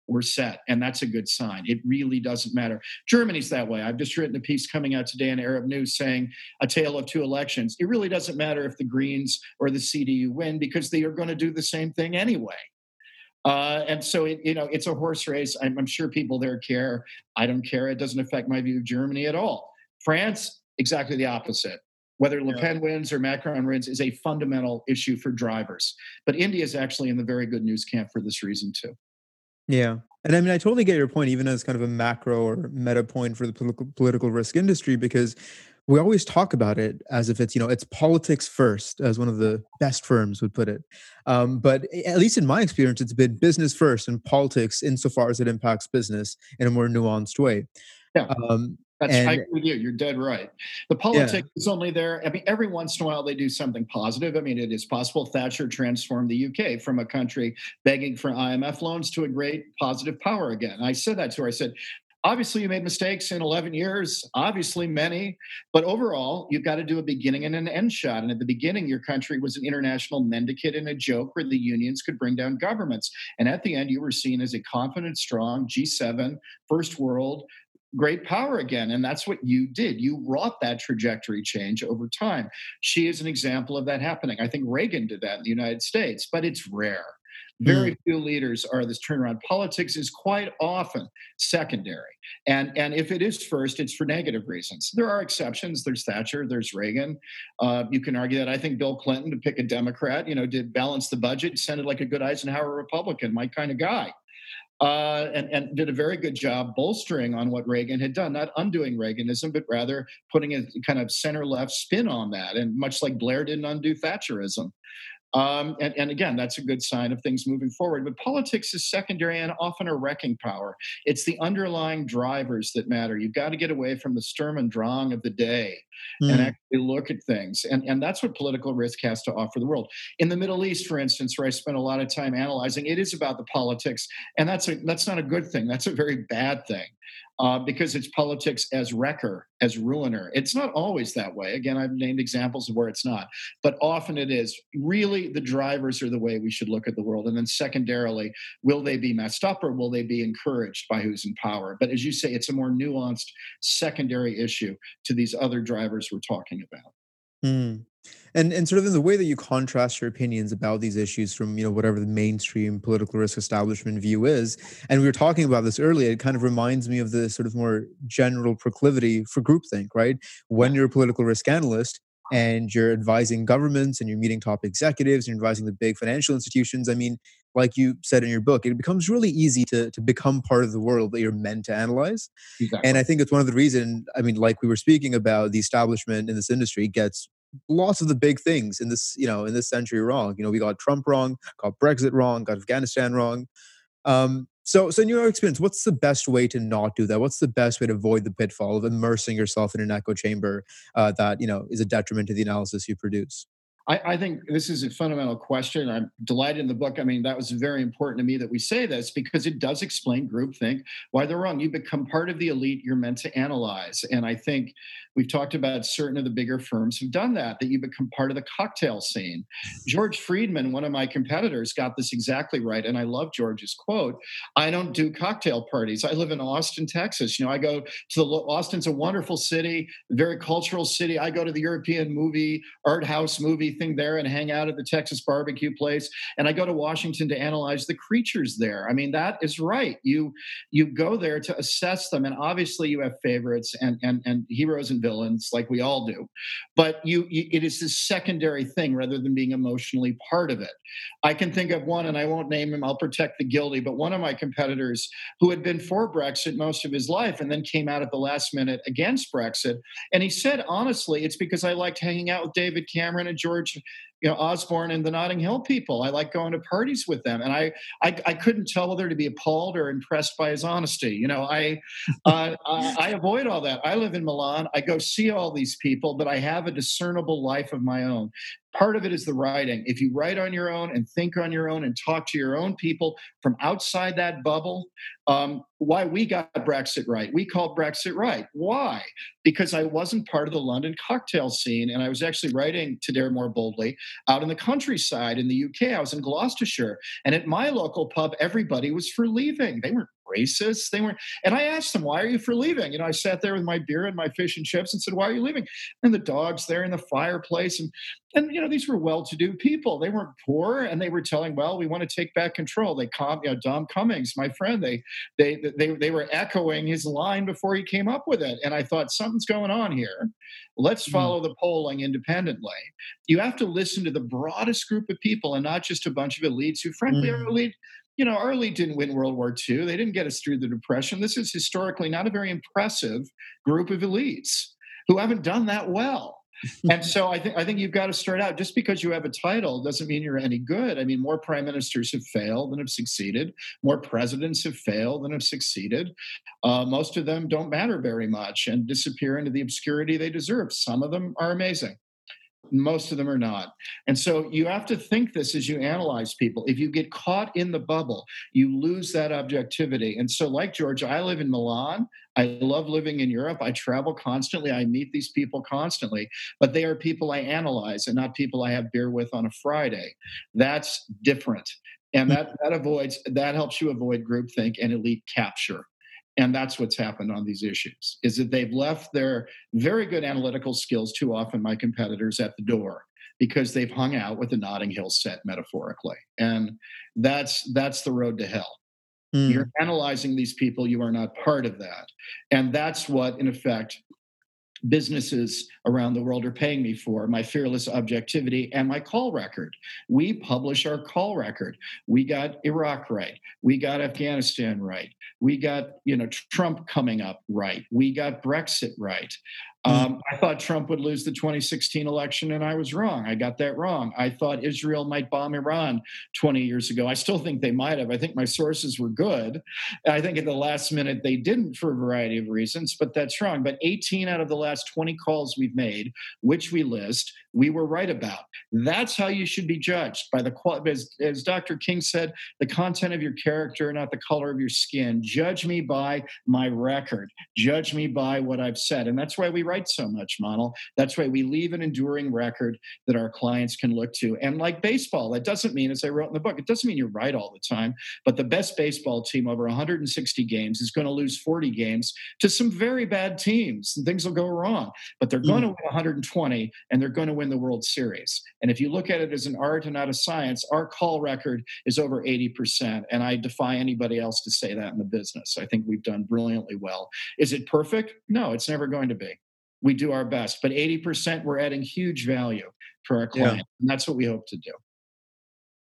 we're set. And that's a good sign. It really doesn't matter. Germany's that way. I've just written a piece coming out today in Arab News saying a tale of two elections. It really doesn't matter if the Greens or the CDU win because they are going to do the same thing anyway. Uh, and so, it, you know, it's a horse race. I'm, I'm sure people there care. I don't care. It doesn't affect my view of Germany at all. France, exactly the opposite. Whether Le Pen wins or Macron wins is a fundamental issue for drivers. But India is actually in the very good news camp for this reason, too. Yeah. And I mean, I totally get your point, even as kind of a macro or meta point for the political political risk industry, because we always talk about it as if it's you know it's politics first, as one of the best firms would put it. Um, but at least in my experience, it's been business first and politics insofar as it impacts business in a more nuanced way. Yeah. Um, that's and, I agree with you. You're dead right. The politics yeah. is only there. I mean, every once in a while they do something positive. I mean, it is possible Thatcher transformed the UK from a country begging for IMF loans to a great positive power again. I said that to her. I said, obviously you made mistakes in 11 years obviously many but overall you've got to do a beginning and an end shot and at the beginning your country was an international mendicant and a joke where the unions could bring down governments and at the end you were seen as a confident strong g7 first world great power again. And that's what you did. You wrought that trajectory change over time. She is an example of that happening. I think Reagan did that in the United States, but it's rare. Very mm. few leaders are this turnaround. Politics is quite often secondary. And, and if it is first, it's for negative reasons. There are exceptions. There's Thatcher, there's Reagan. Uh, you can argue that I think Bill Clinton, to pick a Democrat, you know, did balance the budget, sounded like a good Eisenhower Republican, my kind of guy uh, and, and did a very good job bolstering on what Reagan had done, not undoing Reaganism, but rather putting a kind of center left spin on that. And much like Blair didn't undo Thatcherism. Um, and, and, again, that's a good sign of things moving forward. But politics is secondary and often a wrecking power. It's the underlying drivers that matter. You've got to get away from the Sturm und Drang of the day mm. and hmm. actually look at things. And, and that's what political risk has to offer the world. In the Middle East, for instance, where I spent a lot of time analyzing, it is about the politics. And that's, a, that's not a good thing, that's a very bad thing uh, because it's politics as wrecker, as ruiner. It's not always that way. Again, I've named examples of where it's not, but often it is. Really, the drivers are the way we should look at the world. And then, secondarily, will they be messed up or will they be encouraged by who's in power? But as you say, it's a more nuanced secondary issue to these other drivers we're talking about. Mm. And and sort of in the way that you contrast your opinions about these issues from you know whatever the mainstream political risk establishment view is, and we were talking about this earlier. It kind of reminds me of the sort of more general proclivity for groupthink, right? When you're a political risk analyst and you're advising governments and you're meeting top executives and you're advising the big financial institutions. I mean, like you said in your book, it becomes really easy to to become part of the world that you're meant to analyze. Exactly. And I think it's one of the reasons. I mean, like we were speaking about, the establishment in this industry gets lots of the big things in this, you know, in this century wrong. You know, we got Trump wrong, got Brexit wrong, got Afghanistan wrong. Um, so, so in your experience, what's the best way to not do that? What's the best way to avoid the pitfall of immersing yourself in an echo chamber uh, that you know is a detriment to the analysis you produce? I, I, think this is a fundamental question. I'm delighted in the book. I mean, that was very important to me that we say this because it does explain groupthink, why they're wrong. You become part of the elite you're meant to analyze. And I think we've talked about certain of the bigger firms who've done that, that you become part of the cocktail scene. George Friedman, one of my competitors, got this exactly right. And I love George's quote I don't do cocktail parties. I live in Austin, Texas. You know, I go to the Austin's a wonderful city, very cultural city. I go to the European movie, art house movie anything there and hang out at the Texas barbecue place. And I go to Washington to analyze the creatures there. I mean, that is right. You you go there to assess them, and obviously you have favorites and and and heroes and villains like we all do. But you, you it is this secondary thing rather than being emotionally part of it. I can think of one, and I won't name him. I'll protect the guilty. But one of my competitors who had been for Brexit most of his life and then came out at the last minute against Brexit, and he said honestly, it's because I liked hanging out with David Cameron and George church you know Osborne and the Notting Hill people. I like going to parties with them, and I I, I couldn't tell whether to be appalled or impressed by his honesty. You know, I, uh, I I avoid all that. I live in Milan. I go see all these people, but I have a discernible life of my own part of it is the writing. If you write on your own and think on your own and talk to your own people from outside that bubble, um, why we got Brexit right. We called Brexit right. Why? Because I wasn't part of the London cocktail scene and I was actually writing to Dare More Boldly out in the countryside in the UK. I was in Gloucestershire. And at my local pub, everybody was for leaving. They weren't racist. They weren't. And I asked them, why are you for leaving? You know, I sat there with my beer and my fish and chips and said, why are you leaving? And the dog's there in the fireplace. And, and you know, these were well-to-do people. They weren't poor. And they were telling, well, we want to take back control. They, com- you know, Dom Cummings, my friend, they, they, they, they were echoing his line before he came up with it. And I thought, something's going on here. Let's hmm. follow the polling independently. You have to listen to the broadest group of people and not just a bunch of elites who, frankly, mm. are elite you know, our elite didn't win World War II. They didn't get us through the Depression. This is historically not a very impressive group of elites who haven't done that well. and so I think I think you've got to start out. Just because you have a title doesn't mean you're any good. I mean, more prime ministers have failed than have succeeded. More presidents have failed than have succeeded. Uh, most of them don't matter very much and disappear into the obscurity they deserve. Some of them are amazing most of them are not. And so you have to think this as you analyze people. If you get caught in the bubble, you lose that objectivity. And so, like George, I live in Milan. I love living in Europe. I travel constantly. I meet these people constantly, but they are people I analyze and not people I have beer with on a Friday. That's different. And that, that avoids that helps you avoid groupthink and elite capture and that's what's happened on these issues is that they've left their very good analytical skills too often my competitors at the door because they've hung out with the notting hill set metaphorically. And that's that's the road to hell. Mm. you're analyzing these people you are not part of that. And that's what in effect businesses around the world are paying me for my fearless objectivity and my call record. We publish our call record. We got Iraq right. We got Afghanistan right. We got, you know, Trump coming up right. We got Brexit right. Hmm. Um, I thought Trump would lose the 2016 election, and I was wrong. I got that wrong. I thought Israel might bomb Iran 20 years ago. I still think they might have. I think my sources were good. I think at the last minute they didn't for a variety of reasons, but that's wrong. But 18 out of the last 20 calls we've made, which we list, we were right about. That's how you should be judged by the. As, as Dr. King said, the content of your character, not the color of your skin. Judge me by my record. Judge me by what I've said, and that's why we write so much, Monel. That's why we leave an enduring record that our clients can look to. And like baseball, that doesn't mean, as I wrote in the book, it doesn't mean you're right all the time, but the best baseball team over 160 games is going to lose 40 games to some very bad teams and things will go wrong. But they're going mm. to win 120 and they're going to win the World Series. And if you look at it as an art and not a science, our call record is over 80%. And I defy anybody else to say that in the business. I think we've done brilliantly well. Is it perfect? No, it's never going to be. We do our best, but 80% we're adding huge value for our client. Yeah. And that's what we hope to do.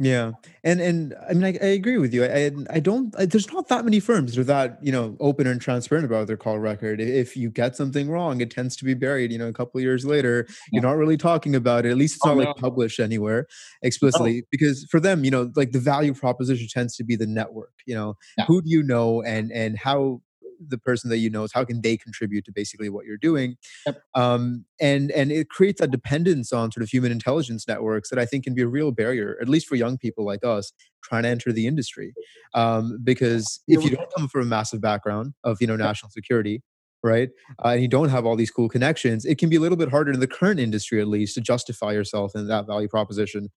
Yeah, and and I mean, I, I agree with you. I I don't. I, there's not that many firms that are that you know open and transparent about their call record. If you get something wrong, it tends to be buried. You know, a couple years later, you're not really talking about it. At least it's oh, not no. like published anywhere oh. explicitly. Because for them, you know, like the value proposition tends to be the network. You know, yeah. who do you know, and and how the person that you know is how can they contribute to basically what you're doing yep. um, and and it creates a dependence on sort of human intelligence networks that i think can be a real barrier at least for young people like us trying to enter the industry um, because if you don't come from a massive background of you know national security right uh, and you don't have all these cool connections it can be a little bit harder in the current industry at least to justify yourself in that value proposition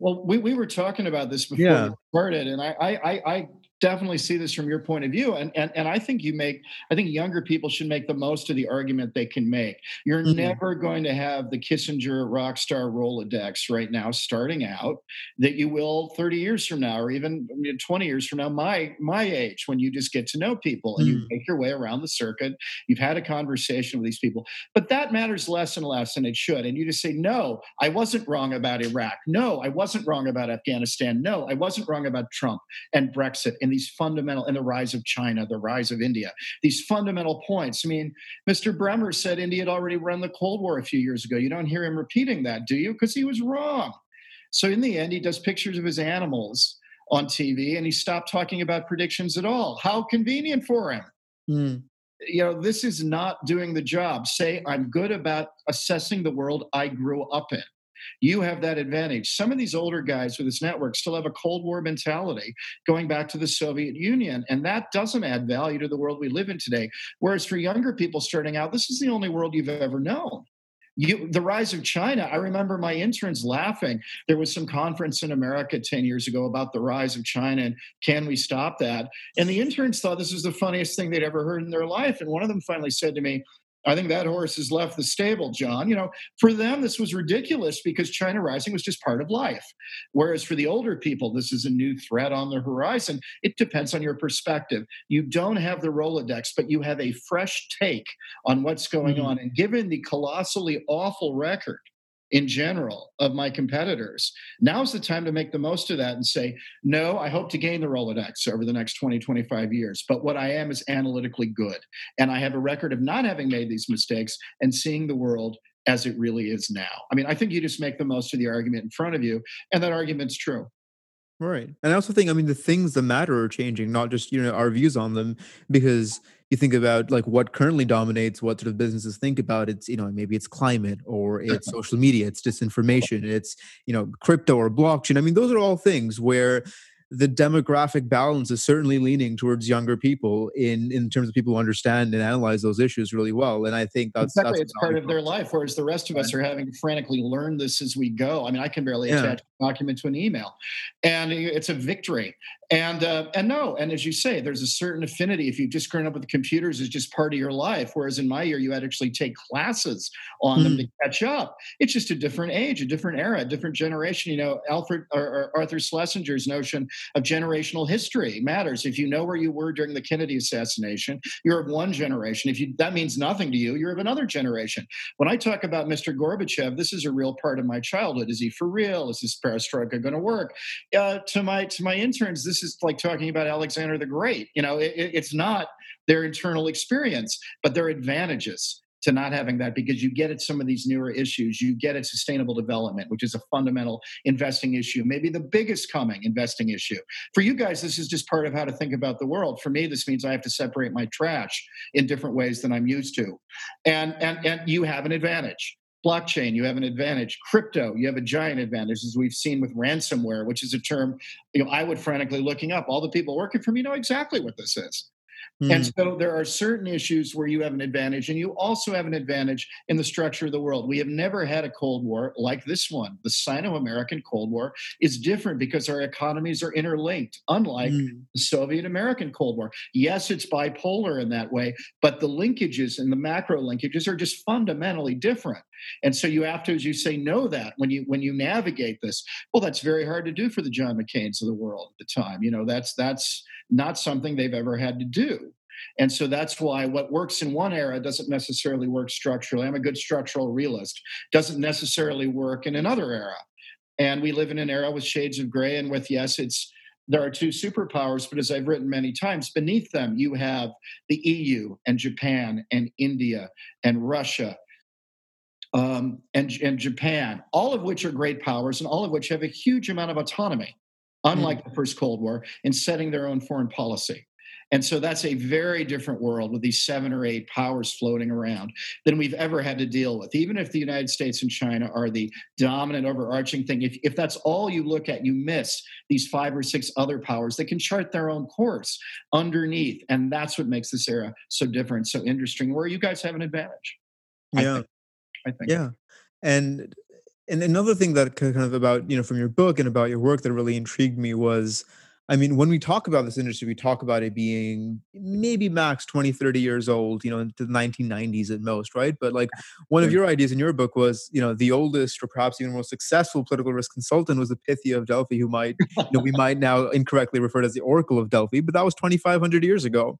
well, we, we were talking about this before yeah. we started, and I, I, I definitely see this from your point of view and, and and i think you make i think younger people should make the most of the argument they can make. You're mm-hmm. never going to have the kissinger rock star rolodex right now starting out that you will 30 years from now or even 20 years from now my my age when you just get to know people and mm-hmm. you make your way around the circuit. You've had a conversation with these people. But that matters less and less and it should and you just say no i wasn't wrong about iraq. No i wasn't wrong about afghanistan. No i wasn't wrong about trump and brexit and these fundamental and the rise of China, the rise of India, these fundamental points. I mean, Mr. Bremmer said India had already run the Cold War a few years ago. You don't hear him repeating that, do you? Because he was wrong. So in the end, he does pictures of his animals on TV and he stopped talking about predictions at all. How convenient for him. Mm. You know, this is not doing the job. Say, I'm good about assessing the world I grew up in. You have that advantage. Some of these older guys with this network still have a Cold War mentality going back to the Soviet Union, and that doesn't add value to the world we live in today. Whereas for younger people starting out, this is the only world you've ever known. You, the rise of China. I remember my interns laughing. There was some conference in America 10 years ago about the rise of China and can we stop that? And the interns thought this was the funniest thing they'd ever heard in their life. And one of them finally said to me, I think that horse has left the stable, John. You know, for them, this was ridiculous because China Rising was just part of life. Whereas for the older people, this is a new threat on the horizon. It depends on your perspective. You don't have the Rolodex, but you have a fresh take on what's going mm-hmm. on. And given the colossally awful record in general of my competitors. Now's the time to make the most of that and say, no, I hope to gain the Rolodex over the next 20, 25 years. But what I am is analytically good. And I have a record of not having made these mistakes and seeing the world as it really is now. I mean, I think you just make the most of the argument in front of you, and that argument's true. Right. And I also think, I mean, the things that matter are changing, not just, you know, our views on them, because you think about like what currently dominates what sort of businesses think about it's you know maybe it's climate or it's social media it's disinformation it's you know crypto or blockchain i mean those are all things where the demographic balance is certainly leaning towards younger people in in terms of people who understand and analyze those issues really well. And I think that's exactly that's it's part of their life, whereas the rest of us are having to frantically learn this as we go. I mean, I can barely yeah. attach document to an email, and it's a victory. And uh, and no, and as you say, there's a certain affinity if you've just grown up with computers is just part of your life. Whereas in my year, you had to actually take classes on mm-hmm. them to catch up. It's just a different age, a different era, a different generation. You know, Alfred or, or Arthur Schlesinger's notion of generational history matters. If you know where you were during the Kennedy assassination, you're of one generation. If you, that means nothing to you, you're of another generation. When I talk about Mr. Gorbachev, this is a real part of my childhood. Is he for real? Is this perestroika going to work? Uh, to my to my interns, this is like talking about Alexander the Great. You know, it, it's not their internal experience, but their advantages to not having that because you get at some of these newer issues. You get at sustainable development, which is a fundamental investing issue, maybe the biggest coming investing issue. For you guys, this is just part of how to think about the world. For me, this means I have to separate my trash in different ways than I'm used to. And and and you have an advantage blockchain, you have an advantage. Crypto, you have a giant advantage, as we've seen with ransomware, which is a term you know I would frantically looking up. All the people working for me know exactly what this is. Mm. And so there are certain issues where you have an advantage, and you also have an advantage in the structure of the world. We have never had a Cold War like this one. The Sino American Cold War is different because our economies are interlinked, unlike mm. the Soviet American Cold War. Yes, it's bipolar in that way, but the linkages and the macro linkages are just fundamentally different. And so you have to, as you say, know that when you when you navigate this. Well, that's very hard to do for the John McCain's of the world at the time. You know, that's that's not something they've ever had to do. And so that's why what works in one era doesn't necessarily work structurally. I'm a good structural realist, doesn't necessarily work in another era. And we live in an era with shades of gray and with, yes, it's there are two superpowers, but as I've written many times, beneath them you have the EU and Japan and India and Russia um, and, and Japan, all of which are great powers and all of which have a huge amount of autonomy, unlike mm. the first Cold War, in setting their own foreign policy. And so that's a very different world with these seven or eight powers floating around than we've ever had to deal with. Even if the United States and China are the dominant overarching thing, if, if that's all you look at, you miss these five or six other powers that can chart their own course underneath. And that's what makes this era so different, so interesting, where you guys have an advantage. Yeah. I think. I think. Yeah. And and another thing that kind of about, you know, from your book and about your work that really intrigued me was I mean, when we talk about this industry, we talk about it being maybe max 20, 30 years old, you know, into the 1990s at most, right? But like one of your ideas in your book was, you know, the oldest or perhaps even most successful political risk consultant was the Pythia of Delphi, who might, you know, we might now incorrectly refer to as the Oracle of Delphi, but that was 2,500 years ago.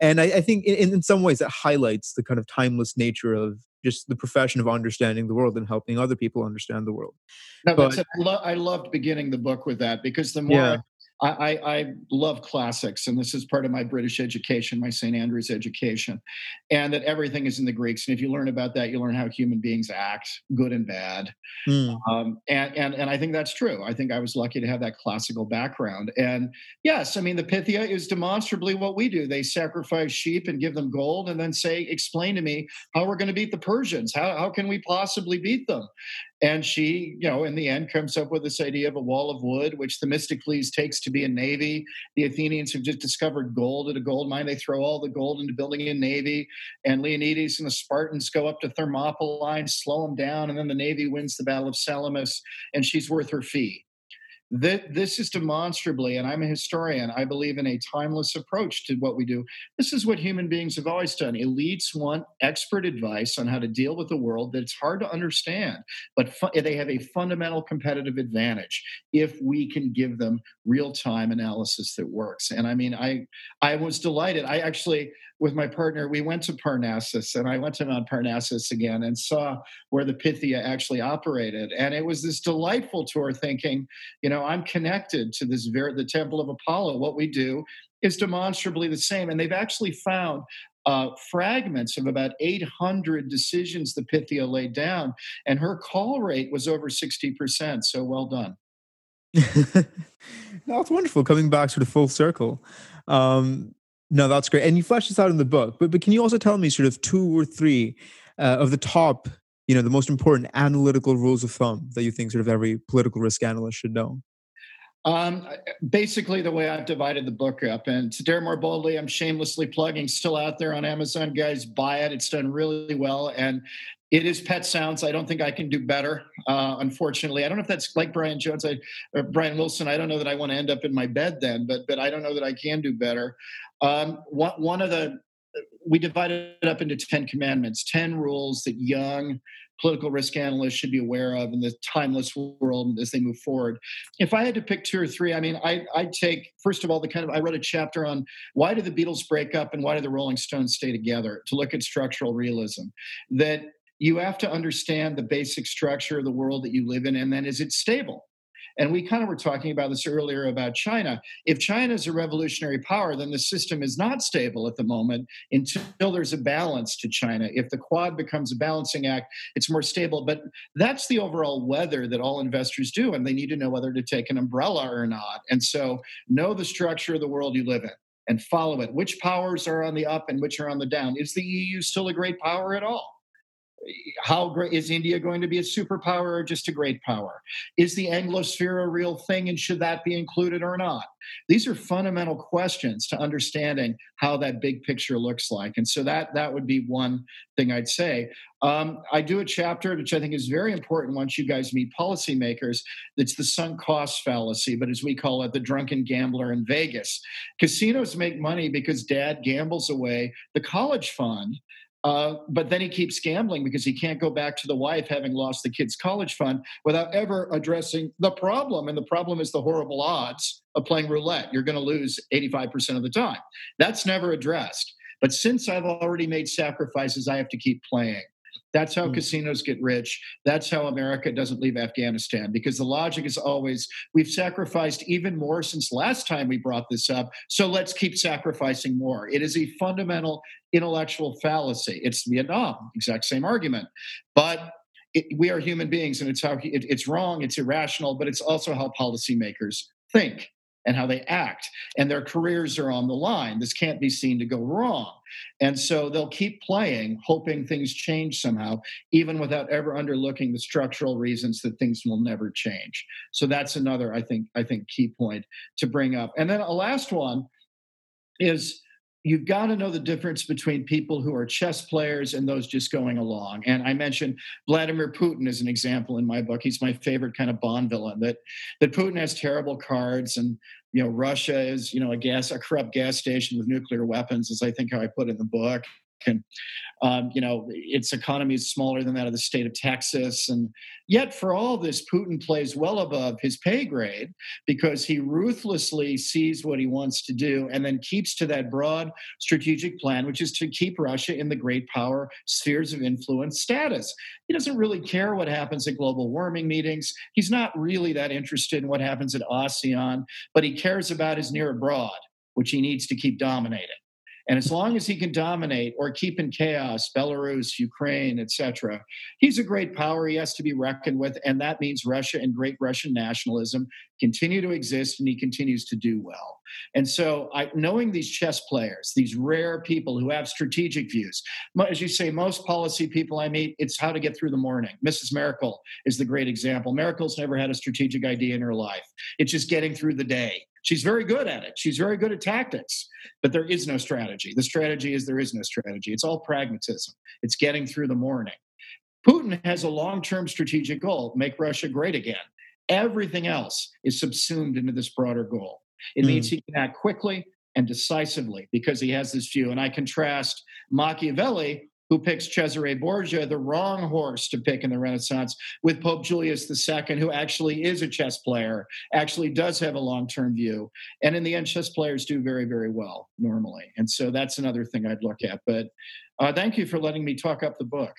And I, I think in, in some ways that highlights the kind of timeless nature of just the profession of understanding the world and helping other people understand the world. No, but, I, lo- I loved beginning the book with that because the more yeah. I, I, I, love classics, and this is part of my British education, my St. Andrews education, and that everything is in the Greeks. And if you learn about that, you learn how human beings act, good and bad. Mm. Um, and, and, and I think that's true. I think I was lucky to have that classical background. And yes, I mean, the Pythia is demonstrably what we do. They sacrifice sheep and give them gold and then say, explain to me how we're going to beat the Persians. How, how can we possibly beat them? And she, you know, in the end comes up with this idea of a wall of wood, which Themistocles takes to be a navy. The Athenians have just discovered gold at a gold mine. They throw all the gold into building a navy. And Leonidas and the Spartans go up to Thermopylae, slow them down, and then the navy wins the Battle of Salamis, and she's worth her fee this is demonstrably, and I'm a historian, I believe in a timeless approach to what we do. This is what human beings have always done. Elites want expert advice on how to deal with a world that's hard to understand, but fu- they have a fundamental competitive advantage if we can give them real time analysis that works. And I mean, I I was delighted. I actually with my partner, we went to Parnassus and I went to Mount Parnassus again and saw where the Pythia actually operated. And it was this delightful tour thinking, you know, I'm connected to this very, the Temple of Apollo. What we do is demonstrably the same. And they've actually found uh, fragments of about 800 decisions the Pythia laid down. And her call rate was over 60%. So well done. That's wonderful. Coming back to the full circle. Um, no, that's great. And you flesh this out in the book, but but can you also tell me sort of two or three uh, of the top, you know, the most important analytical rules of thumb that you think sort of every political risk analyst should know? Um, basically, the way I've divided the book up, and to dare more boldly, I'm shamelessly plugging, still out there on Amazon. Guys, buy it. It's done really well, and it is Pet Sounds. I don't think I can do better. Uh, unfortunately, I don't know if that's like Brian Jones I, or Brian Wilson. I don't know that I want to end up in my bed then, but but I don't know that I can do better. Um, one, one of the we divided it up into 10 commandments 10 rules that young political risk analysts should be aware of in the timeless world as they move forward. If I had to pick two or three, I mean, I, I'd take, first of all, the kind of, I wrote a chapter on why did the Beatles break up and why did the Rolling Stones stay together to look at structural realism. That you have to understand the basic structure of the world that you live in and then is it stable? And we kind of were talking about this earlier about China. If China is a revolutionary power, then the system is not stable at the moment until there's a balance to China. If the Quad becomes a balancing act, it's more stable. But that's the overall weather that all investors do, and they need to know whether to take an umbrella or not. And so know the structure of the world you live in and follow it. Which powers are on the up and which are on the down? Is the EU still a great power at all? How great is India going to be a superpower or just a great power? Is the Anglosphere a real thing and should that be included or not? These are fundamental questions to understanding how that big picture looks like. And so that that would be one thing I'd say. Um, I do a chapter which I think is very important once you guys meet policymakers. It's the sunk cost fallacy, but as we call it, the drunken gambler in Vegas. Casinos make money because dad gambles away the college fund uh, but then he keeps gambling because he can't go back to the wife having lost the kid's college fund without ever addressing the problem. And the problem is the horrible odds of playing roulette. You're going to lose 85% of the time. That's never addressed. But since I've already made sacrifices, I have to keep playing. That's how mm. casinos get rich. That's how America doesn't leave Afghanistan because the logic is always we've sacrificed even more since last time we brought this up. So let's keep sacrificing more. It is a fundamental intellectual fallacy. It's Vietnam, exact same argument. But it, we are human beings and it's how it, it's wrong, it's irrational, but it's also how policymakers think and how they act and their careers are on the line. This can't be seen to go wrong. And so they'll keep playing hoping things change somehow even without ever underlooking the structural reasons that things will never change. So that's another i think i think key point to bring up. And then a last one is you've got to know the difference between people who are chess players and those just going along. And I mentioned Vladimir Putin as an example in my book. He's my favorite kind of Bond villain. That that Putin has terrible cards, and you know Russia is you know a gas a corrupt gas station with nuclear weapons, as I think how I put in the book and um, you know its economy is smaller than that of the state of Texas, and yet for all this, Putin plays well above his pay grade because he ruthlessly sees what he wants to do and then keeps to that broad strategic plan, which is to keep Russia in the great power spheres of influence status. He doesn't really care what happens at global warming meetings. He's not really that interested in what happens at ASEAN, but he cares about his near abroad, which he needs to keep dominating. And as long as he can dominate or keep in chaos Belarus, Ukraine, etc., he's a great power. He has to be reckoned with. And that means Russia and great Russian nationalism continue to exist and he continues to do well. And so, I, knowing these chess players, these rare people who have strategic views, as you say, most policy people I meet, it's how to get through the morning. Mrs. Merkel is the great example. Merkel's never had a strategic idea in her life, it's just getting through the day. She's very good at it. She's very good at tactics, but there is no strategy. The strategy is there is no strategy. It's all pragmatism, it's getting through the morning. Putin has a long term strategic goal make Russia great again. Everything else is subsumed into this broader goal. It mm. means he can act quickly and decisively because he has this view. And I contrast Machiavelli, who picks Cesare Borgia, the wrong horse to pick in the Renaissance, with Pope Julius II, who actually is a chess player, actually does have a long term view. And in the end, chess players do very, very well normally. And so that's another thing I'd look at. But uh, thank you for letting me talk up the book.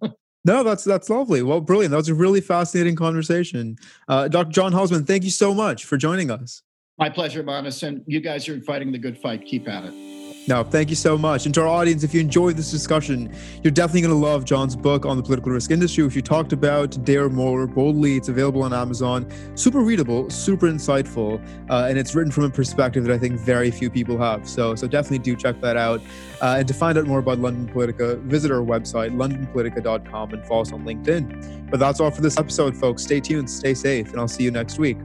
No, that's that's lovely. Well, brilliant. That was a really fascinating conversation. Uh, Dr. John Hulsman, thank you so much for joining us. My pleasure, Manas. And you guys are fighting the good fight. Keep at it. No, thank you so much. And to our audience, if you enjoyed this discussion, you're definitely going to love John's book on the political risk industry, which we talked about, Dare More Boldly. It's available on Amazon. Super readable, super insightful, uh, and it's written from a perspective that I think very few people have. So, so definitely do check that out. Uh, and to find out more about London Politica, visit our website, londonpolitica.com, and follow us on LinkedIn. But that's all for this episode, folks. Stay tuned, stay safe, and I'll see you next week.